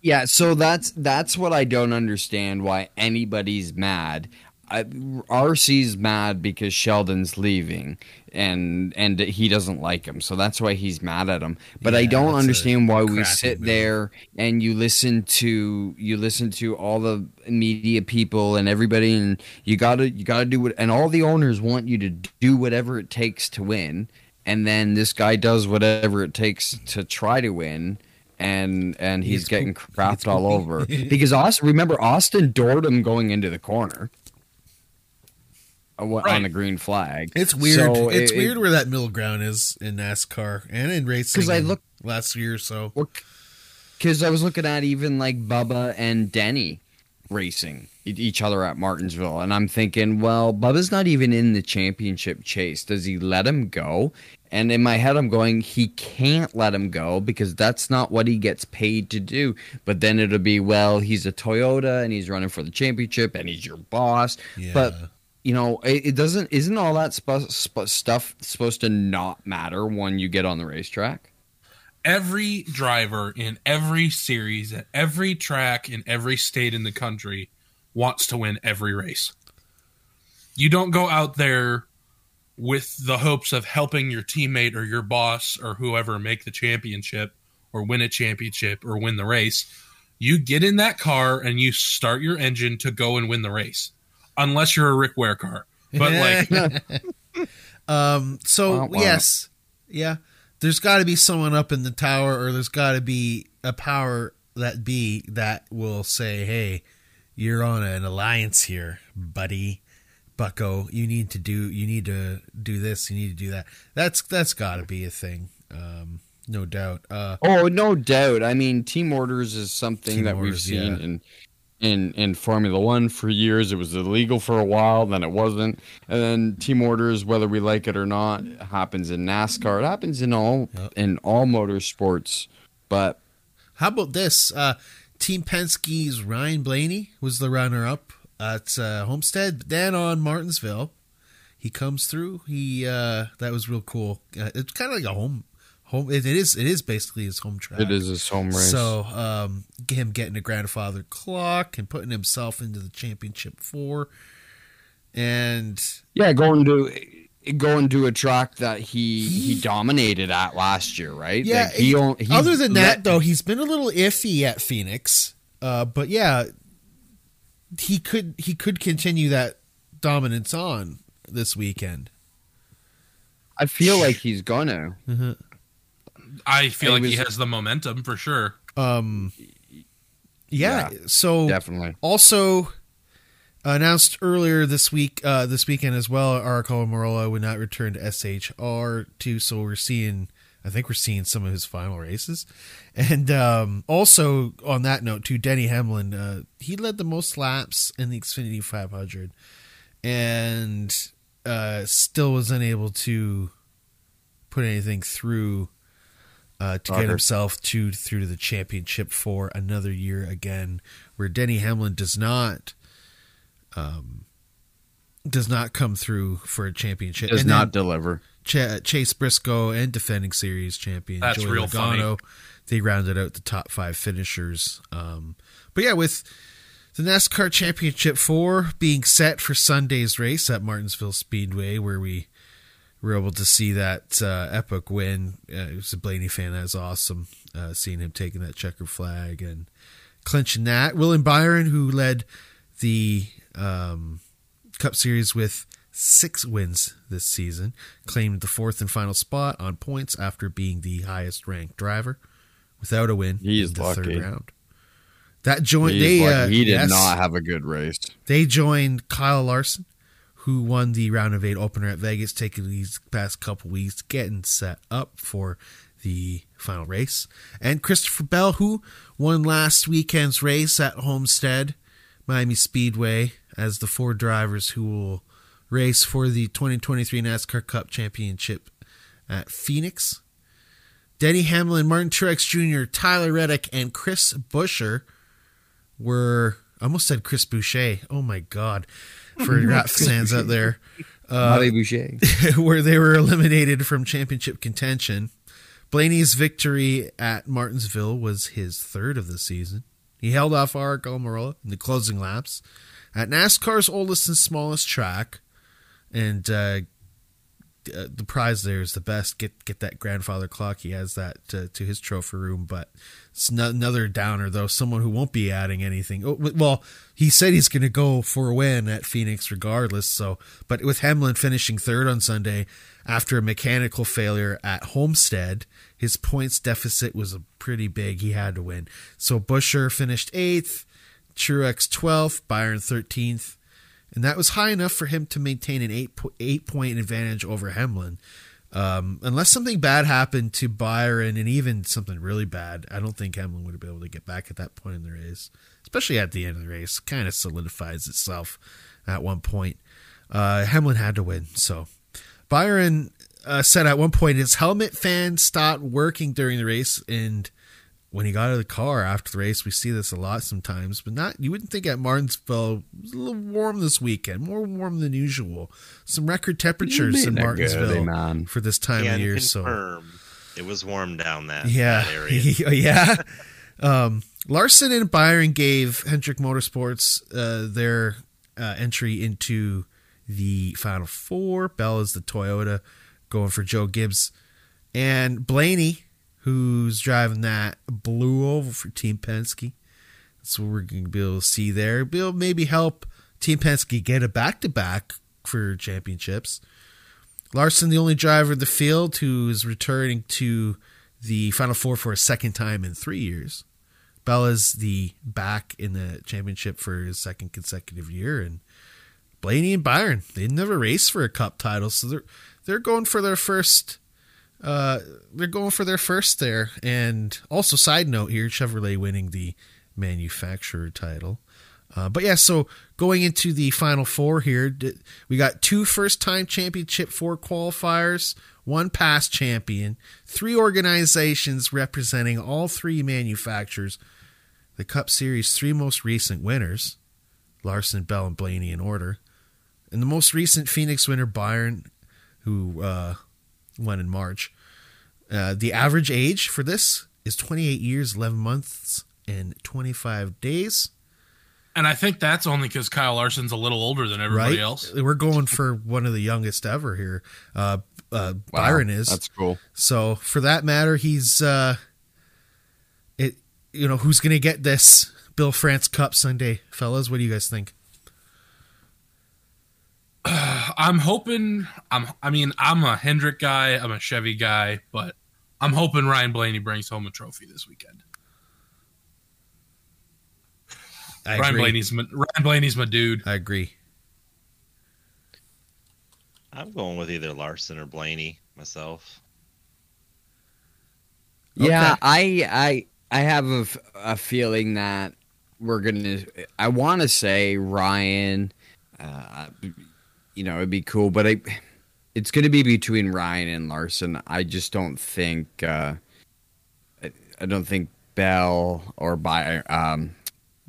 Speaker 2: yeah. So that's that's what I don't understand. Why anybody's mad? I, RC's mad because Sheldon's leaving and and he doesn't like him, so that's why he's mad at him. But I don't understand why we sit
Speaker 1: move.
Speaker 2: there and you listen to you listen to all the media people and everybody, and you gotta you gotta do what, and all the owners want you to do whatever it takes to win, and then this guy does whatever it takes to try to win. And and he's
Speaker 1: It's
Speaker 2: getting
Speaker 1: poop-
Speaker 2: crapped
Speaker 1: it's
Speaker 2: all
Speaker 1: poopy.
Speaker 2: over because Austin. Remember, Austin doored him going into the corner uh,
Speaker 3: Right.
Speaker 2: on the green flag.
Speaker 1: It's weird.
Speaker 2: So
Speaker 1: it's
Speaker 2: it-
Speaker 1: weird where that middle ground is in NASCAR and in racing.
Speaker 2: Because I look-
Speaker 1: last year or so.
Speaker 2: Because I was looking at even like Bubba and Denny racing each other at Martinsville, and I'm thinking, well, Bubba's not even in the championship chase. Does he let him go? And in my head, I'm going, he can't let him go because that's not what he gets paid to do. But then it'll be, well, he's a Toyota and he's running for the championship and he's your boss.
Speaker 1: Yeah.
Speaker 2: But you know, it, it doesn't. Isn't all that sp- sp- stuff supposed to not matter when you get on the racetrack?
Speaker 3: Every driver in every series at every track in every state in the country wants to win every race. You don't go out there with the hopes of helping your teammate or your boss or whoever make the championship or win a championship or win the race. You get in that car and you start your engine to go and win the race. Unless you're a Rick Ware car. But like
Speaker 1: um, so
Speaker 2: Wah, wah.
Speaker 1: yes, yeah, there's got to be someone up in the tower, or there's got to be a power that be that will say, "Hey, you're on an alliance here, buddy." Bucko, you need to do you need to do this, you need to do that. That's that's got to be a thing, um, no doubt. Uh,
Speaker 2: Oh, no doubt. I mean, team orders is something that we've
Speaker 1: orders,
Speaker 2: seen
Speaker 1: yeah.
Speaker 2: in in in Formula One for years. It was illegal for a while, then it wasn't, and then team orders, whether we like it or not, happens in NASCAR. It happens in all
Speaker 1: Yep.
Speaker 2: in all motorsports. But
Speaker 1: How about this? Uh, Team Penske's Ryan Blaney was the runner-up at uh, Homestead. But then on Martinsville, he comes through. He uh, that was real cool. Uh, it's kind of like a home home. It, it is. It is basically his home track.
Speaker 2: it is his home race.
Speaker 1: So um, him getting a grandfather clock and putting himself into the championship four, and
Speaker 2: yeah, going to going to a track that he he dominated at last year, right?
Speaker 1: Yeah,
Speaker 2: Like, he,
Speaker 1: he-
Speaker 2: on- he
Speaker 1: other than that, though, he's been a little iffy at Phoenix. Uh, but yeah, he could he could continue that dominance on this weekend.
Speaker 2: I feel like he's gonna.
Speaker 3: I feel
Speaker 2: He
Speaker 3: like he
Speaker 2: was-
Speaker 3: has the momentum for sure.
Speaker 1: Um, yeah.
Speaker 2: Yeah,
Speaker 1: so
Speaker 2: Definitely.
Speaker 1: also announced earlier this week, uh, this weekend as well, Aric Almirola would not return to SHR two. So we're seeing, I think we're seeing some of his final races, and um, also on that note, too, Denny Hamlin, uh, he led the most laps in the Xfinity 500, and uh, still was unable to put anything through. Uh, to get himself to through to the championship for another year again, where Denny Hamlin does not um, does not come through for a championship.
Speaker 2: Does
Speaker 1: And
Speaker 2: not deliver.
Speaker 1: Ch- Chase Briscoe and defending series champion
Speaker 3: That's
Speaker 1: Joey
Speaker 3: real
Speaker 1: Logano, they rounded out the top five finishers. Um, but yeah, with the NASCAR Championship Four being set for Sunday's race at Martinsville Speedway, where we were able to see that uh, epic win. Uh, it was a Blaney fan. That was awesome. Uh, seeing him taking that checker flag and clinching that. William Byron, who led the um, Cup Series with six wins this season, claimed the fourth and final spot on points after being the highest ranked driver without a win
Speaker 2: He is
Speaker 1: in the
Speaker 2: lucky.
Speaker 1: third round. That joined
Speaker 2: He's
Speaker 1: they uh,
Speaker 2: he did
Speaker 1: yes,
Speaker 2: not have a good race.
Speaker 1: they joined Kyle Larson, who won the round of eight opener at Vegas, taking these past couple weeks, getting set up for the final race. And Christopher Bell, who won last weekend's race at Homestead, Miami Speedway, as the four drivers who will race for the 2023 NASCAR Cup Championship at Phoenix. Denny Hamlin, Martin Truex Jr., Tyler Reddick, and Chris Buescher were I almost said Chris Boucher. Oh my god. For rap fans out there. Uh,
Speaker 2: Boucher.
Speaker 1: where they were eliminated from championship contention. Blaney's victory at Martinsville was his third of the season. He held off Aric Almirola in the closing laps at NASCAR's oldest and smallest track, and uh, uh, the prize there is the best. Get get that grandfather clock. He has that uh, to his trophy room, but it's no, another downer though. Someone who won't be adding anything. Oh, well, he said he's going to go for a win at Phoenix regardless. So, but with Hamlin finishing third on Sunday after a mechanical failure at Homestead, his points deficit was pretty big. He had to win. So Buescher finished eighth, Truex twelfth, Byron thirteenth and that was high enough for him to maintain an eight eight point advantage over Hamlin. Um, unless something bad happened to Byron, and even something really bad, I don't think Hamlin would have been able to get back at that point in the race, especially at the end of the race. Kind of solidifies itself at one point. Uh, Hamlin had to win, so Byron uh, said at one point his helmet fan stopped working during the race, and when he got out of the car after the race, we see this a lot sometimes, but not you wouldn't think at Martinsville it was a little warm this weekend, more warm than usual. Some record temperatures in Martinsville
Speaker 2: good,
Speaker 1: for this time
Speaker 4: Can
Speaker 1: of year. So
Speaker 4: it was warm down that,
Speaker 1: yeah,
Speaker 4: that area.
Speaker 1: yeah. Um, Larson and Byron gave Hendrick Motorsports uh, their uh, entry into the Final Four. Bell is the Toyota, going for Joe Gibbs, and Blaney, who's driving that blue oval for Team Penske. That's what we're going to be able to see there. Be able maybe help Team Penske get a back to back for championships. Larson, the only driver in the field who is returning to the Final Four for a second time in three years. Bella's the back in the championship for his second consecutive year, and Blaney and Byron they never raced for a cup title, so they're they're going for their first. Uh, they're going for their first there, and also side note here, Chevrolet winning the manufacturer title. Uh, but yeah, so going into the final four here, we got two first time championship four qualifiers, one past champion, three organizations representing all three manufacturers, the Cup Series' three most recent winners Larson, Bell, and Blaney in order. And the most recent Phoenix winner, Byron, who uh, won in March. Uh, the average age for this is 28 years, 11 months, and 25 days.
Speaker 3: And I think that's only because Kyle Larson's a little older than everybody
Speaker 1: right?
Speaker 3: else.
Speaker 1: We're going for one of the youngest ever here. Uh, uh, wow, Byron is.
Speaker 2: That's cool.
Speaker 1: So for that matter, he's uh, it. You know who's going to get this Bill France Cup Sunday, fellas? What do you guys think?
Speaker 3: I'm hoping. I'm. I mean, I'm a Hendrick guy. I'm a Chevy guy, but I'm hoping Ryan Blaney brings home a trophy this weekend.
Speaker 1: I
Speaker 3: Ryan
Speaker 1: agree.
Speaker 3: Blaney's my, Ryan Blaney's my dude.
Speaker 1: I agree.
Speaker 4: I'm going with either Larson or Blaney myself.
Speaker 2: Yeah, I I I have a feeling that we're gonna. I want to say Ryan. Uh, you know, it'd be cool, but I, it's gonna be between Ryan and Larson. I just don't think. Uh, I, I don't think Bell or By um,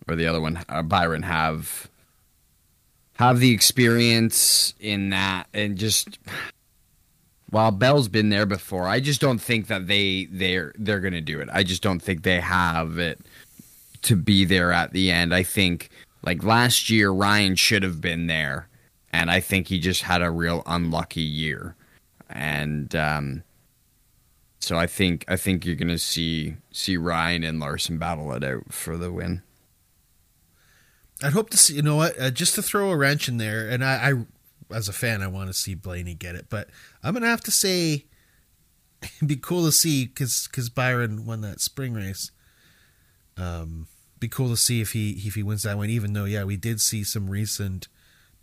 Speaker 2: or the other one uh, Byron have have the experience in that, and just while Bell's been there before, I just don't think that they they're they're gonna do it. I just don't think they have it to be there at the end. I think like last year Ryan should have been there, and I think he just had a real unlucky year, and um, so I think I think you're gonna see see Ryan and Larson battle it out for the win.
Speaker 1: I'd hope to see. You know what? Uh, just to throw a wrench in there, and I, I, as a fan, I want to see Blaney get it, but I'm gonna have to say, it'd be cool to see because because Byron won that spring race. Um, be cool to see if he if he wins that one. Even though, yeah, we did see some recent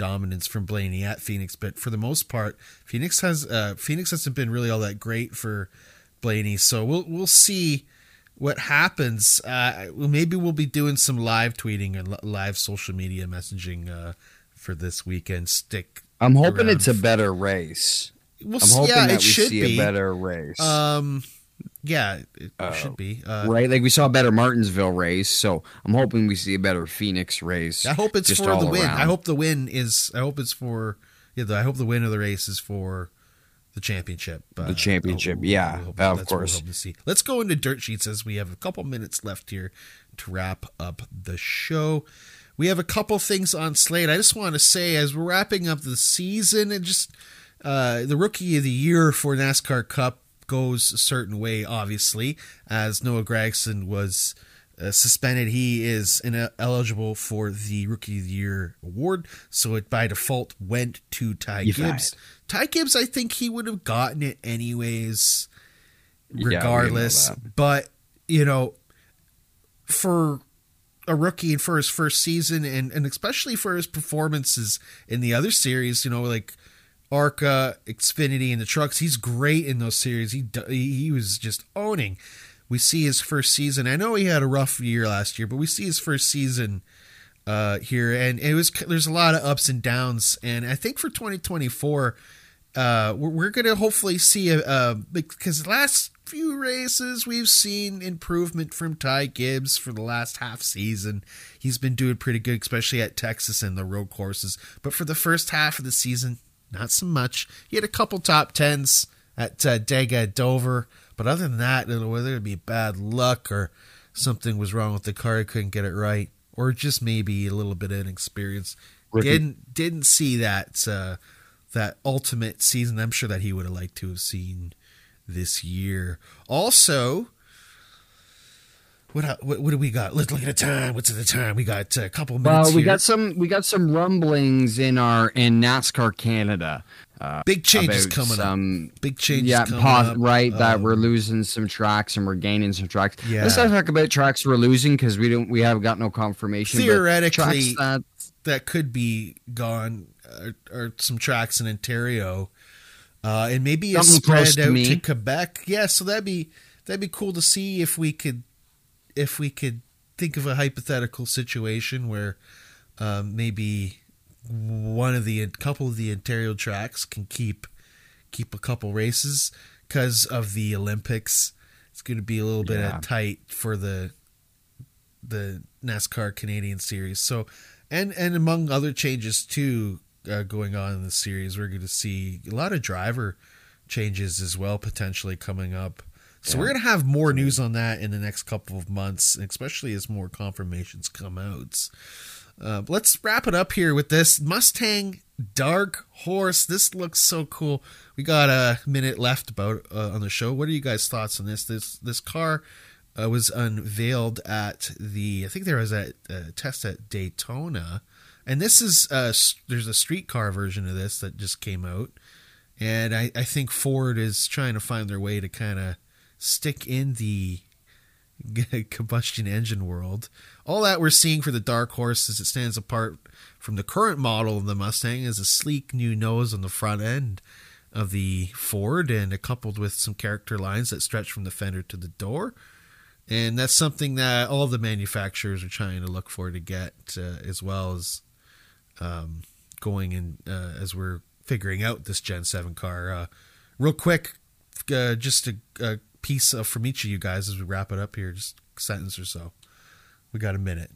Speaker 1: dominance from Blaney at Phoenix, but for the most part, Phoenix has uh, Phoenix hasn't been really all that great for Blaney. So we'll we'll see what happens. Uh, maybe we'll be doing some live tweeting and live social media messaging uh, for this weekend. Stick.
Speaker 2: I'm hoping it's a better race.
Speaker 1: We'll
Speaker 2: I'm
Speaker 1: see.
Speaker 2: hoping
Speaker 1: yeah,
Speaker 2: that
Speaker 1: it
Speaker 2: we
Speaker 1: should
Speaker 2: see
Speaker 1: be.
Speaker 2: a better race.
Speaker 1: Um, yeah, it
Speaker 2: Uh,
Speaker 1: should be. Uh,
Speaker 2: right? Like we saw a better Martinsville race, so I'm hoping we see a better Phoenix race.
Speaker 1: I hope it's for the win.
Speaker 2: around.
Speaker 1: I hope the win is. I hope it's for. Yeah, the, I hope the win of the race is for the championship. Uh,
Speaker 2: The championship, yeah, of course.
Speaker 1: hoping to see. Let's go into dirt sheets as we have a couple minutes left here to wrap up the show. We have a couple things on slate. I just want to say as we're wrapping up the season and just uh, the rookie of the year for NASCAR Cup goes a certain way, obviously, as Noah Gragson was uh, suspended. He is ineligible for the Rookie of the Year award, so it by default went to Ty
Speaker 2: You
Speaker 1: Gibbs. Ty Gibbs, I think he would have gotten it anyways,
Speaker 2: Yeah,
Speaker 1: regardless.
Speaker 2: that.
Speaker 1: but you know, for a rookie and for his first season, and and especially for his performances in the other series, you know, like ARCA, Xfinity, and the trucks, he's great in those series. He he was just owning. We see his first season. I know he had a rough year last year, but we see his first season uh, here, and it was there's a lot of ups and downs. And I think for 2024, uh, we're, we're gonna hopefully see a, a because last few races we've seen improvement from Ty Gibbs for the last half season. He's been doing pretty good, especially at Texas and the road courses. But for the first half of the season, not so much. He had a couple top tens at uh, Dega Dover, but other than that, whether it be bad luck or something was wrong with the car, he couldn't get it right, or just maybe a little bit of inexperience.
Speaker 2: Rookie.
Speaker 1: Didn't didn't see that uh, that ultimate season. I'm sure that he would have liked to have seen this year. Also, what, what what do we got? Let's look at the time. What's at the time? We got a couple minutes.
Speaker 2: Well, we
Speaker 1: here.
Speaker 2: got some we got some rumblings in our in NASCAR Canada. Uh,
Speaker 1: big changes coming up. Big changes.
Speaker 2: Yeah,
Speaker 1: coming
Speaker 2: pos- right. that
Speaker 1: Um,
Speaker 2: we're losing some tracks and we're gaining some tracks.
Speaker 1: Yeah.
Speaker 2: Let's not talk about tracks we're losing because we don't we have got no confirmation.
Speaker 1: Theoretically,
Speaker 2: tracks that
Speaker 1: that could be gone uh, or some tracks in Ontario, uh, and maybe a spread
Speaker 2: close to
Speaker 1: out to Quebec. Yeah, so that'd be that'd be cool to see if we could if we could think of a hypothetical situation where um, maybe one of the couple of the Ontario tracks can keep keep a couple races because of the Olympics. It's going to be a little bit
Speaker 2: Yeah.
Speaker 1: tight for the the NASCAR Canadian Series. So, and and among other changes too uh, going on in the series, we're going to see a lot of driver changes as well potentially coming up. So we're going to have more news on that in the next couple of months, especially as more confirmations come out. Uh, let's wrap it up here with this Mustang Dark Horse. This looks so cool. We got a minute left about uh, on the show. What are you guys' thoughts on this? This this car uh, was unveiled at the I think there was a, a test at Daytona, and this is uh, there's a streetcar version of this that just came out, and I, I think Ford is trying to find their way to kind of stick in the combustion engine world. All that we're seeing for the Dark Horse as it stands apart from the current model of the Mustang is a sleek new nose on the front end of the Ford and coupled with some character lines that stretch from the fender to the door. And that's something that all the manufacturers are trying to look for to get uh, as well as um, going in uh, as we're figuring out this Gen 7 car. Uh, real quick, uh, just a, a piece of, from each of you guys as we wrap it up here, just a sentence or so. We got a minute.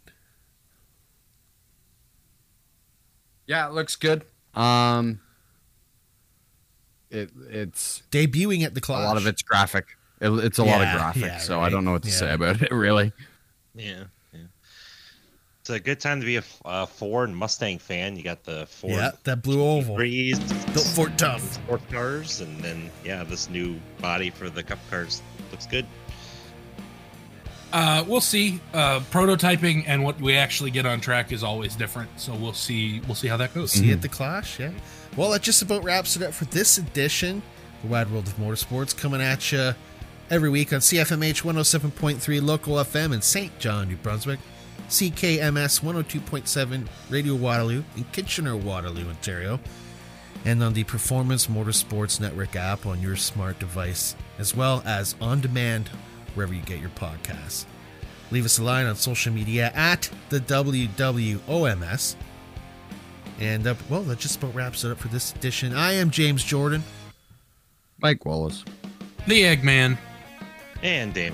Speaker 2: yeah, it looks good. Um, it it's
Speaker 1: Debuting at the
Speaker 2: clock.
Speaker 1: a
Speaker 2: lot of it's graphic. It, it's a lot of graphic,
Speaker 1: yeah,
Speaker 2: so
Speaker 1: right.
Speaker 2: I don't know what to
Speaker 1: Yeah.
Speaker 2: say about it really.
Speaker 4: Yeah, yeah. It's a good time to be a uh, Ford Mustang fan. You got the Ford
Speaker 1: Yeah, that blue oval.
Speaker 4: Breeze,
Speaker 1: Built Ford tough.
Speaker 4: sport cars, and then yeah, this new body for the Cup cars looks good.
Speaker 3: Uh, we'll see. Uh, prototyping and what we actually get on track is always different, so we'll see. We'll see how that goes.
Speaker 1: See you at the Clash, yeah. Well, that just about wraps it up for this edition. The Wide World of Motorsports coming at you every week on CFMH 107.3 local FM in St. John, New Brunswick, CKMS 102.7 Radio Waterloo in Kitchener, Waterloo, Ontario, and on the Performance Motorsports Network app on your smart device, as well as on demand wherever you get your podcasts. Leave us a line on social media at the WWOMS. And uh, well, that just about wraps it up for this edition. I am James Jordan.
Speaker 2: Mike Wallace.
Speaker 3: The Eggman.
Speaker 4: And Damon.